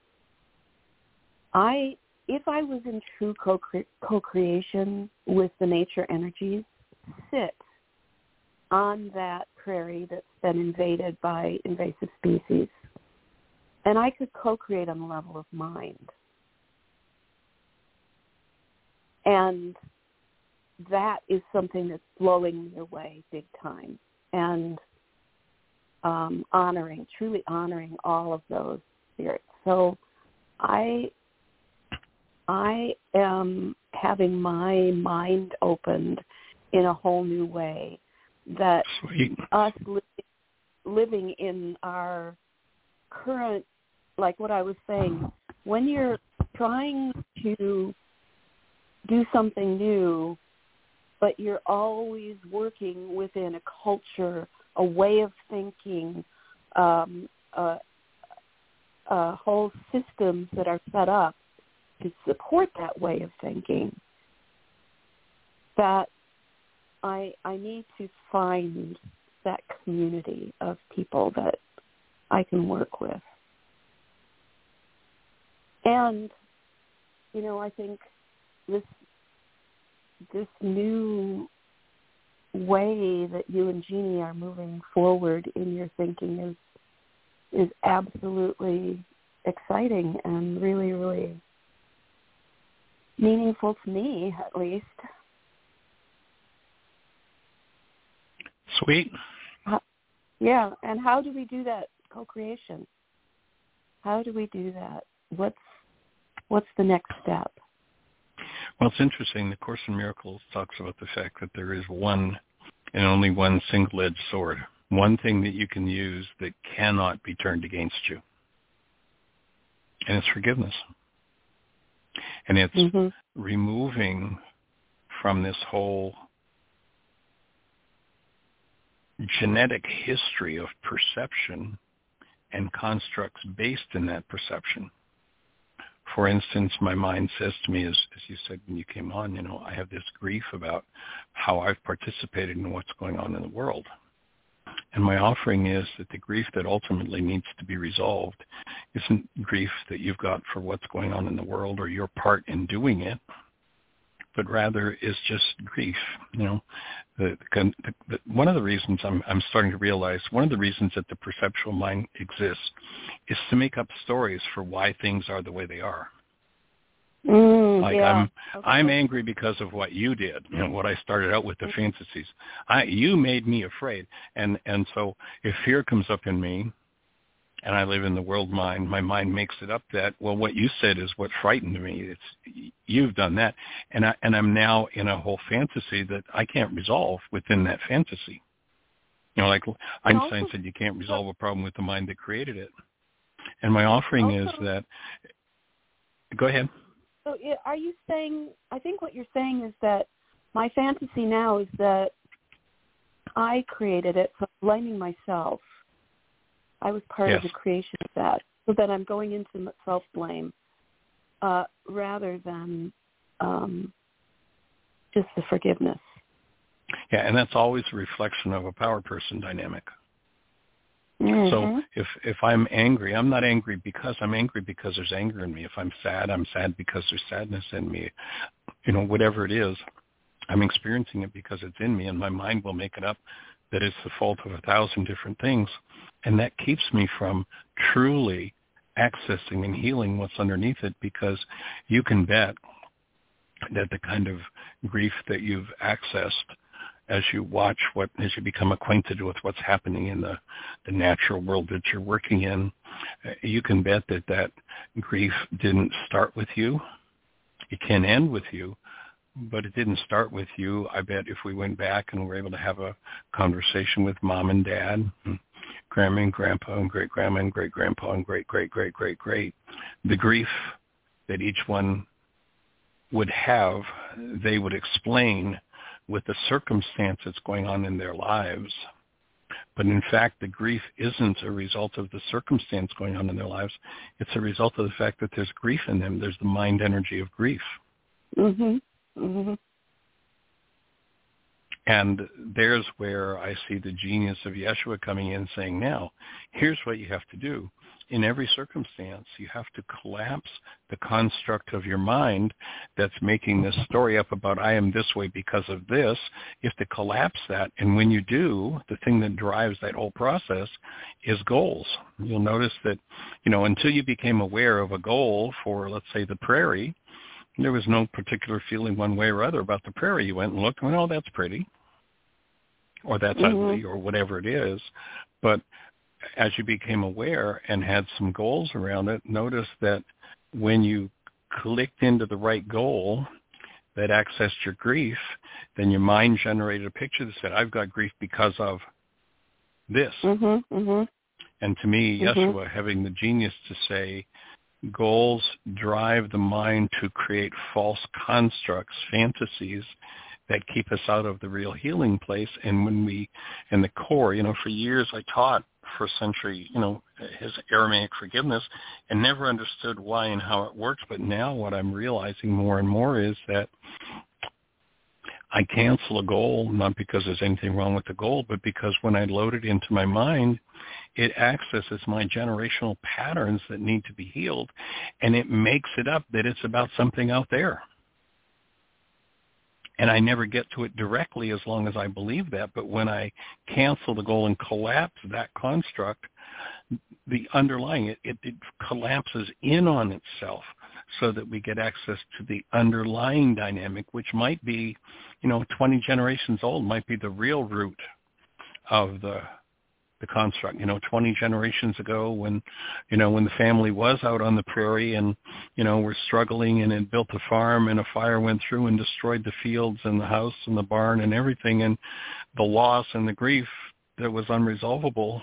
I, if I was in true co-creation with the nature energies, sit on that prairie that's been invaded by invasive species, and I could co-create on the level of mind. And that is something that's blowing me away big time and um, honoring, truly honoring all of those spirits. So I I am having my mind opened in a whole new way that Sweet. us li- living in our current, like what I was saying, when you're trying to do something new, but you're always working within a culture, a way of thinking, um, uh, uh, whole systems that are set up to support that way of thinking, that I I need to find that community of people that I can work with. And you know, I think this this new way that you and Jeanie are moving forward in your thinking is is absolutely exciting and really, really meaningful to me at least. Sweet. yeah, and how do we do that co-creation? How do we do that? What's what's the next step? Well, it's interesting. The Course in Miracles talks about the fact that there is one and only one single-edged sword, one thing that you can use that cannot be turned against you, and it's forgiveness. And it's mm-hmm. removing from this whole genetic history of perception and constructs based in that perception. For instance, my mind says to me, as, as you said when you came on, you know, I have this grief about how I've participated in what's going on in the world. And my offering is that the grief that ultimately needs to be resolved isn't grief that you've got for what's going on in the world or your part in doing it, but rather is just grief. You know, the, the, the, one of the reasons I'm, I'm starting to realize, one of the reasons that the perceptual mind exists is to make up stories for why things are the way they are. Mm, like yeah. I'm okay. I'm angry because of what you did, you know, what I started out with the fantasies. I you made me afraid. And and so if fear comes up in me and I live in the world mind, my mind makes it up that well what you said is what frightened me. It's you've done that. And I and I'm now in a whole fantasy that I can't resolve within that fantasy. You know, like Einstein also, said you can't resolve a problem with the mind that created it. And my offering also, is that go ahead. So are you saying, I think what you're saying is that my fantasy now is that I created it, so blaming myself. I was part yes. of the creation of that. So that I'm going into self-blame uh, rather than um, just the forgiveness. Yeah, and that's always a reflection of a power person dynamic. Mm-hmm. So if if I'm angry, I'm not angry because I'm angry because there's anger in me. If I'm sad, I'm sad because there's sadness in me. You know, whatever it is. I'm experiencing it because it's in me, and my mind will make it up that it's the fault of a thousand different things. And that keeps me from truly accessing and healing what's underneath it because you can bet that the kind of grief that you've accessed as you watch what as you become acquainted with what's happening in the the natural world that you're working in uh, you can bet that that grief didn't start with you it can end with you but it didn't start with you i bet if we went back and were able to have a conversation with mom and dad grandma and grandpa and great grandma and great grandpa and great great great great great the grief that each one would have they would explain with the circumstance that's going on in their lives. But in fact, the grief isn't a result of the circumstance going on in their lives. It's a result of the fact that there's grief in them. There's the mind energy of grief. Mhm. Mhm. And there's where I see the genius of Yeshua coming in saying, now, here's what you have to do in every circumstance, you have to collapse the construct of your mind that's making this story up about I am this way because of this. You have to collapse that. And when you do, the thing that drives that whole process is goals. You'll notice that, you know, until you became aware of a goal for, let's say, the prairie, there was no particular feeling one way or other about the prairie. You went and looked and went, oh, that's pretty. Or that's mm-hmm. ugly or whatever it is. But as you became aware and had some goals around it, notice that when you clicked into the right goal that accessed your grief, then your mind generated a picture that said, I've got grief because of this. Mm-hmm, mm-hmm. And to me, mm-hmm. Yeshua having the genius to say, goals drive the mind to create false constructs, fantasies that keep us out of the real healing place. And when we, in the core, you know, for years I taught first century, you know, his Aramaic forgiveness and never understood why and how it works. But now what I'm realizing more and more is that I cancel a goal, not because there's anything wrong with the goal, but because when I load it into my mind, it accesses my generational patterns that need to be healed, and it makes it up that it's about something out there and I never get to it directly as long as I believe that. But when I cancel the goal and collapse that construct, the underlying it, it, it collapses in on itself so that we get access to the underlying dynamic, which might be, you know, 20 generations old, might be the real root of the the construct. You know, 20 generations ago when, you know, when the family was out on the prairie and, you know, were struggling and had built a farm and a fire went through and destroyed the fields and the house and the barn and everything and the loss and the grief that was unresolvable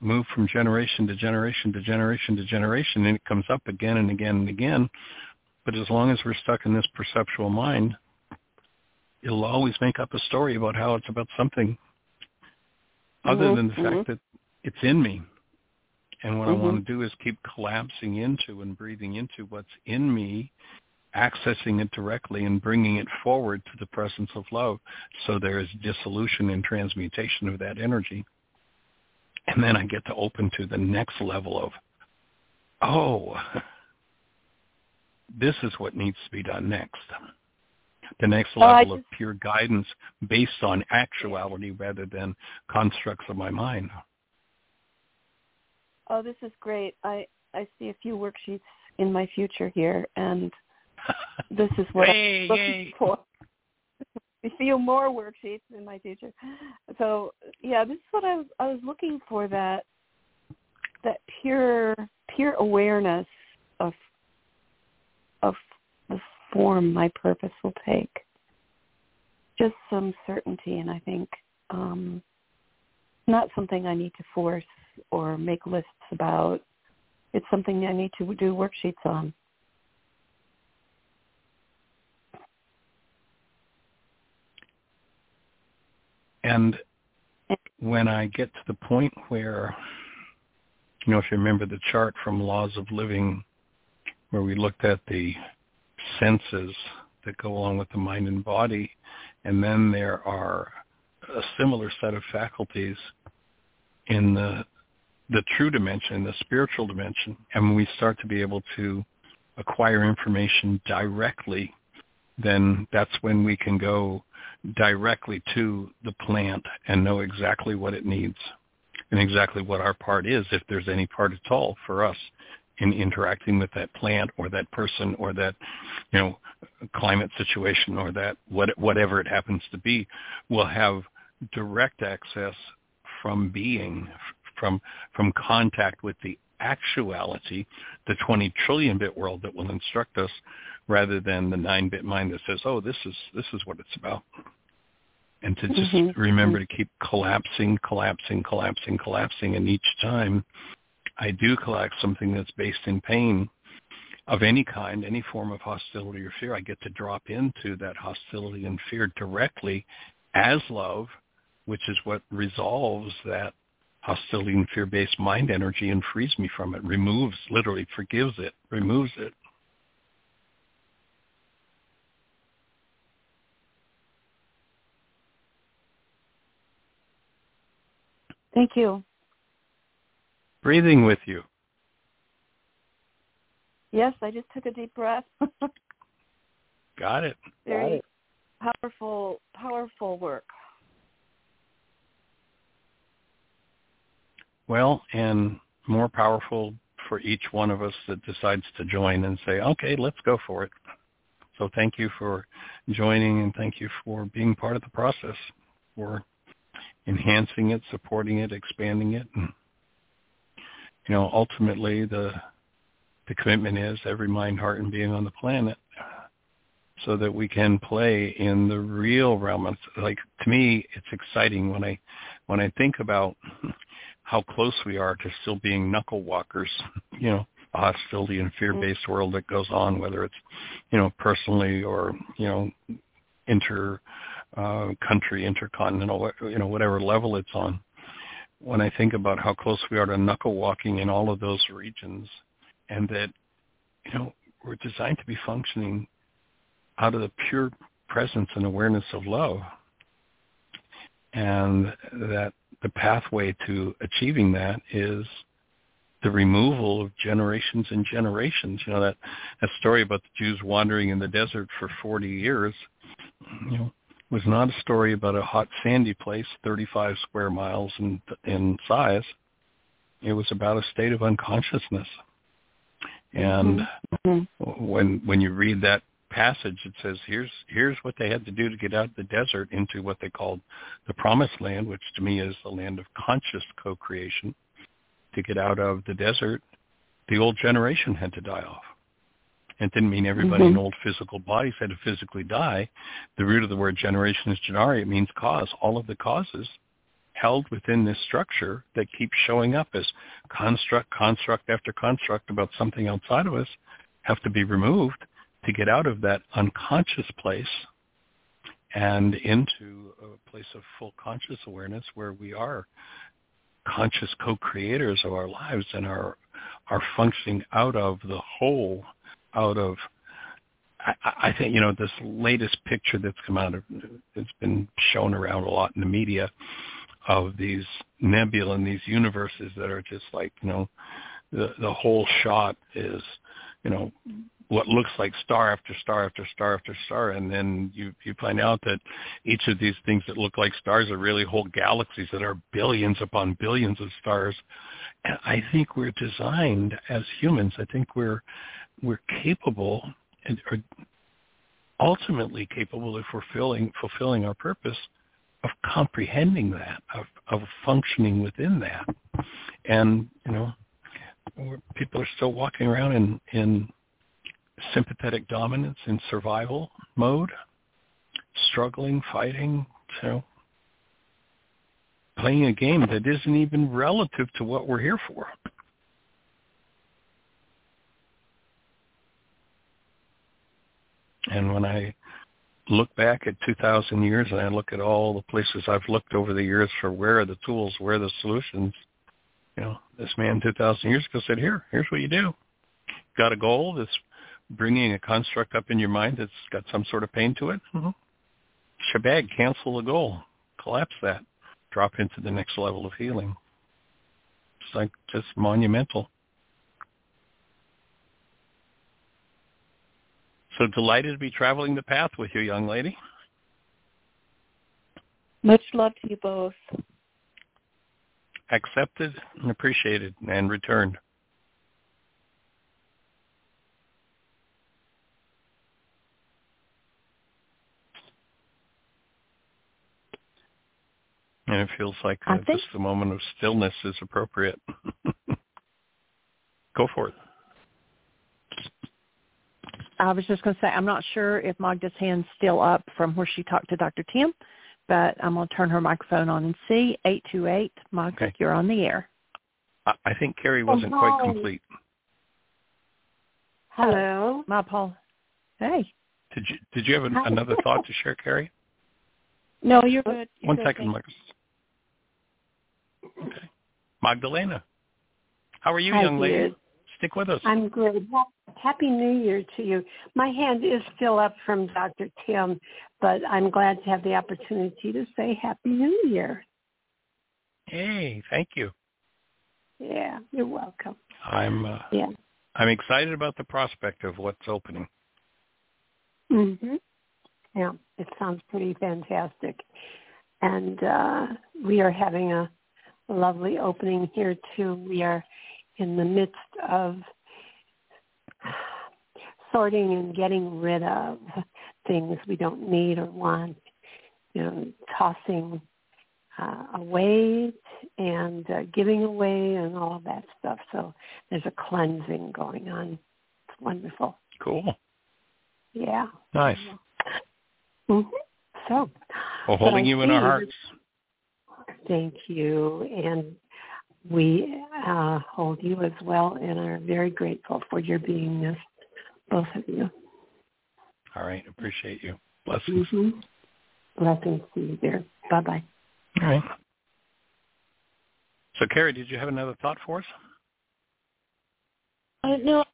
moved from generation to generation to generation to generation and it comes up again and again and again. But as long as we're stuck in this perceptual mind, it'll always make up a story about how it's about something other mm-hmm. than the fact mm-hmm. that it's in me. And what mm-hmm. I want to do is keep collapsing into and breathing into what's in me, accessing it directly and bringing it forward to the presence of love so there is dissolution and transmutation of that energy. And then I get to open to the next level of, oh, this is what needs to be done next the next oh, level just, of pure guidance based on actuality rather than constructs of my mind. Oh, this is great. I I see a few worksheets in my future here, and this is what hey, I'm looking hey. for. A few more worksheets in my future. So yeah, this is what I was I was looking for that that pure pure awareness of of the form my purpose will take. Just some certainty, and I think um, not something I need to force or make lists about. It's something I need to do worksheets on. And when I get to the point where, you know, if you remember the chart from Laws of Living, where we looked at the senses that go along with the mind and body. And then there are a similar set of faculties in the the true dimension, the spiritual dimension. And when we start to be able to acquire information directly then that's when we can go directly to the plant and know exactly what it needs and exactly what our part is, if there's any part at all for us in interacting with that plant or that person or that, you know, climate situation or that what, whatever it happens to be, we'll have direct access from being, from from contact with the actuality, the 20 trillion bit world that will instruct us, rather than the 9 bit mind that says, "Oh, this is this is what it's about." And to just mm-hmm. remember to keep collapsing, collapsing, collapsing, collapsing, and each time I do collapse something that's based in pain of any kind, any form of hostility or fear, I get to drop into that hostility and fear directly as love, which is what resolves that hostility and fear-based mind energy and frees me from it, removes, literally forgives it, removes it. Thank you. Breathing with you. Yes, I just took a deep breath. Got it. Very Got it. powerful, powerful work. Well, and more powerful for each one of us that decides to join and say, okay, let's go for it. So thank you for joining and thank you for being part of the process, for enhancing it, supporting it, expanding it. And, you know, ultimately the the commitment is every mind, heart, and being on the planet so that we can play in the real realm. It's like to me, it's exciting when I when I think about how close we are to still being knuckle walkers, you know, a hostility and fear-based world that goes on, whether it's, you know, personally or, you know, inter uh, country, intercontinental, you know, whatever level it's on. When I think about how close we are to knuckle walking in all of those regions and that, you know, we're designed to be functioning out of the pure presence and awareness of love and that the pathway to achieving that is the removal of generations and generations. You know that that story about the Jews wandering in the desert for 40 years, you know, was not a story about a hot sandy place, 35 square miles in in size. It was about a state of unconsciousness. And mm-hmm. when when you read that passage it says here's here's what they had to do to get out of the desert into what they called the promised land which to me is the land of conscious co-creation to get out of the desert the old generation had to die off it didn't mean everybody mm-hmm. in old physical bodies had to physically die. The root of the word generation is genari. It means cause. All of the causes held within this structure that keeps showing up as construct construct after construct about something outside of us have to be removed to get out of that unconscious place and into a place of full conscious awareness where we are conscious co-creators of our lives and are are functioning out of the whole, out of I, I think you know this latest picture that's come out of it's been shown around a lot in the media of these nebula and these universes that are just like you know the the whole shot is you know what looks like star after star after star after star, and then you you find out that each of these things that look like stars are really whole galaxies that are billions upon billions of stars. And I think we're designed as humans. I think we're we're capable and are ultimately capable of fulfilling fulfilling our purpose of comprehending that, of of functioning within that. And you know, people are still walking around in in sympathetic dominance in survival mode, struggling, fighting, you know, playing a game that isn't even relative to what we're here for. And when I look back at 2,000 years and I look at all the places I've looked over the years for where are the tools, where are the solutions, you know, this man 2,000 years ago said, here, here's what you do. Got a goal, this bringing a construct up in your mind that's got some sort of pain to it, mm-hmm. shabag, cancel the goal, collapse that, drop into the next level of healing. It's like just monumental. So delighted to be traveling the path with you, young lady. Much love to you both. Accepted and appreciated and returned. And it feels like uh, just a moment of stillness is appropriate. Go for it. I was just going to say, I'm not sure if Magda's hand's still up from where she talked to Dr. Tim, but I'm going to turn her microphone on and see. 828, Magda, Okay. you're on the air. I, I think Carrie oh, wasn't quite complete. Hello. My Paul. Hey. Did you Did you have an, another thought to share, Carrie? No, you're good. You're One good, second, thanks. Mike. Okay. Magdalena, how are you, Hi, young lady? dear. Stick with us. I'm good. Ha- Happy New Year to you. My hand is still up from Dr. Tim, but I'm glad to have the opportunity to say Happy New Year. Hey, thank you. Yeah, you're welcome. I'm uh, Yeah. I'm excited about the prospect of what's opening. Mhm. Yeah, it sounds pretty fantastic. And uh we are having a lovely opening here too. We are in the midst of sorting and getting rid of things we don't need or want, you know, tossing uh, away and uh, giving away and all of that stuff. So there's a cleansing going on. It's wonderful. Cool. Yeah. Nice. hmm So, Well, holding you in our hearts. Thank you, and we uh, hold you as well, and are very grateful for your beingness, both of you. All right. Appreciate you. Blessings. hmm Blessings to you, dear. Bye bye. All right. So, Carrie, did you have another thought for us? Uh, no,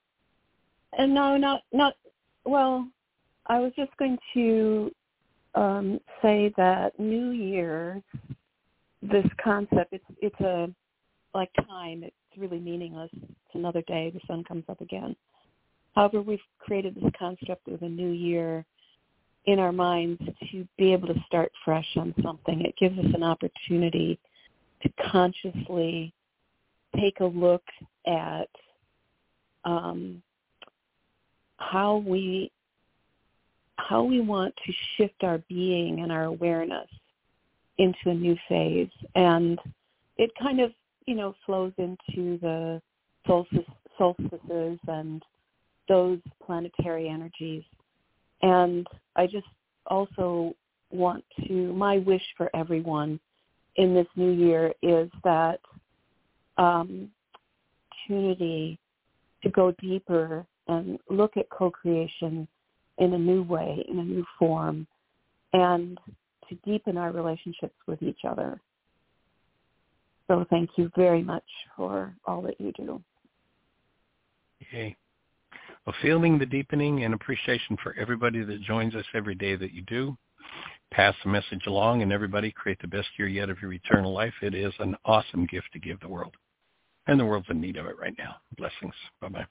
uh, no, not not. Well, I was just going to um, say that New Year, this concept, it's it's a like time. It's really meaningless. It's another day. The sun comes up again. However, we've created this concept of a new year in our minds to be able to start fresh on something. It gives us an opportunity to consciously take a look at um, how we how we want to shift our being and our awareness into a new phase, and it kind of you know flows into the solstice, solstices and those planetary energies. And I just also want to my wish for everyone in this new year is that um, opportunity to go deeper and look at co-creation in a new way, in a new form, and to deepen our relationships with each other. So thank you very much for all that you do. Okay. Well, feeling the deepening and appreciation for everybody that joins us every day that you do. Pass the message along and everybody create the best year yet of your eternal life. It is an awesome gift to give the world. And the world's in need of it right now. Blessings. Bye-bye.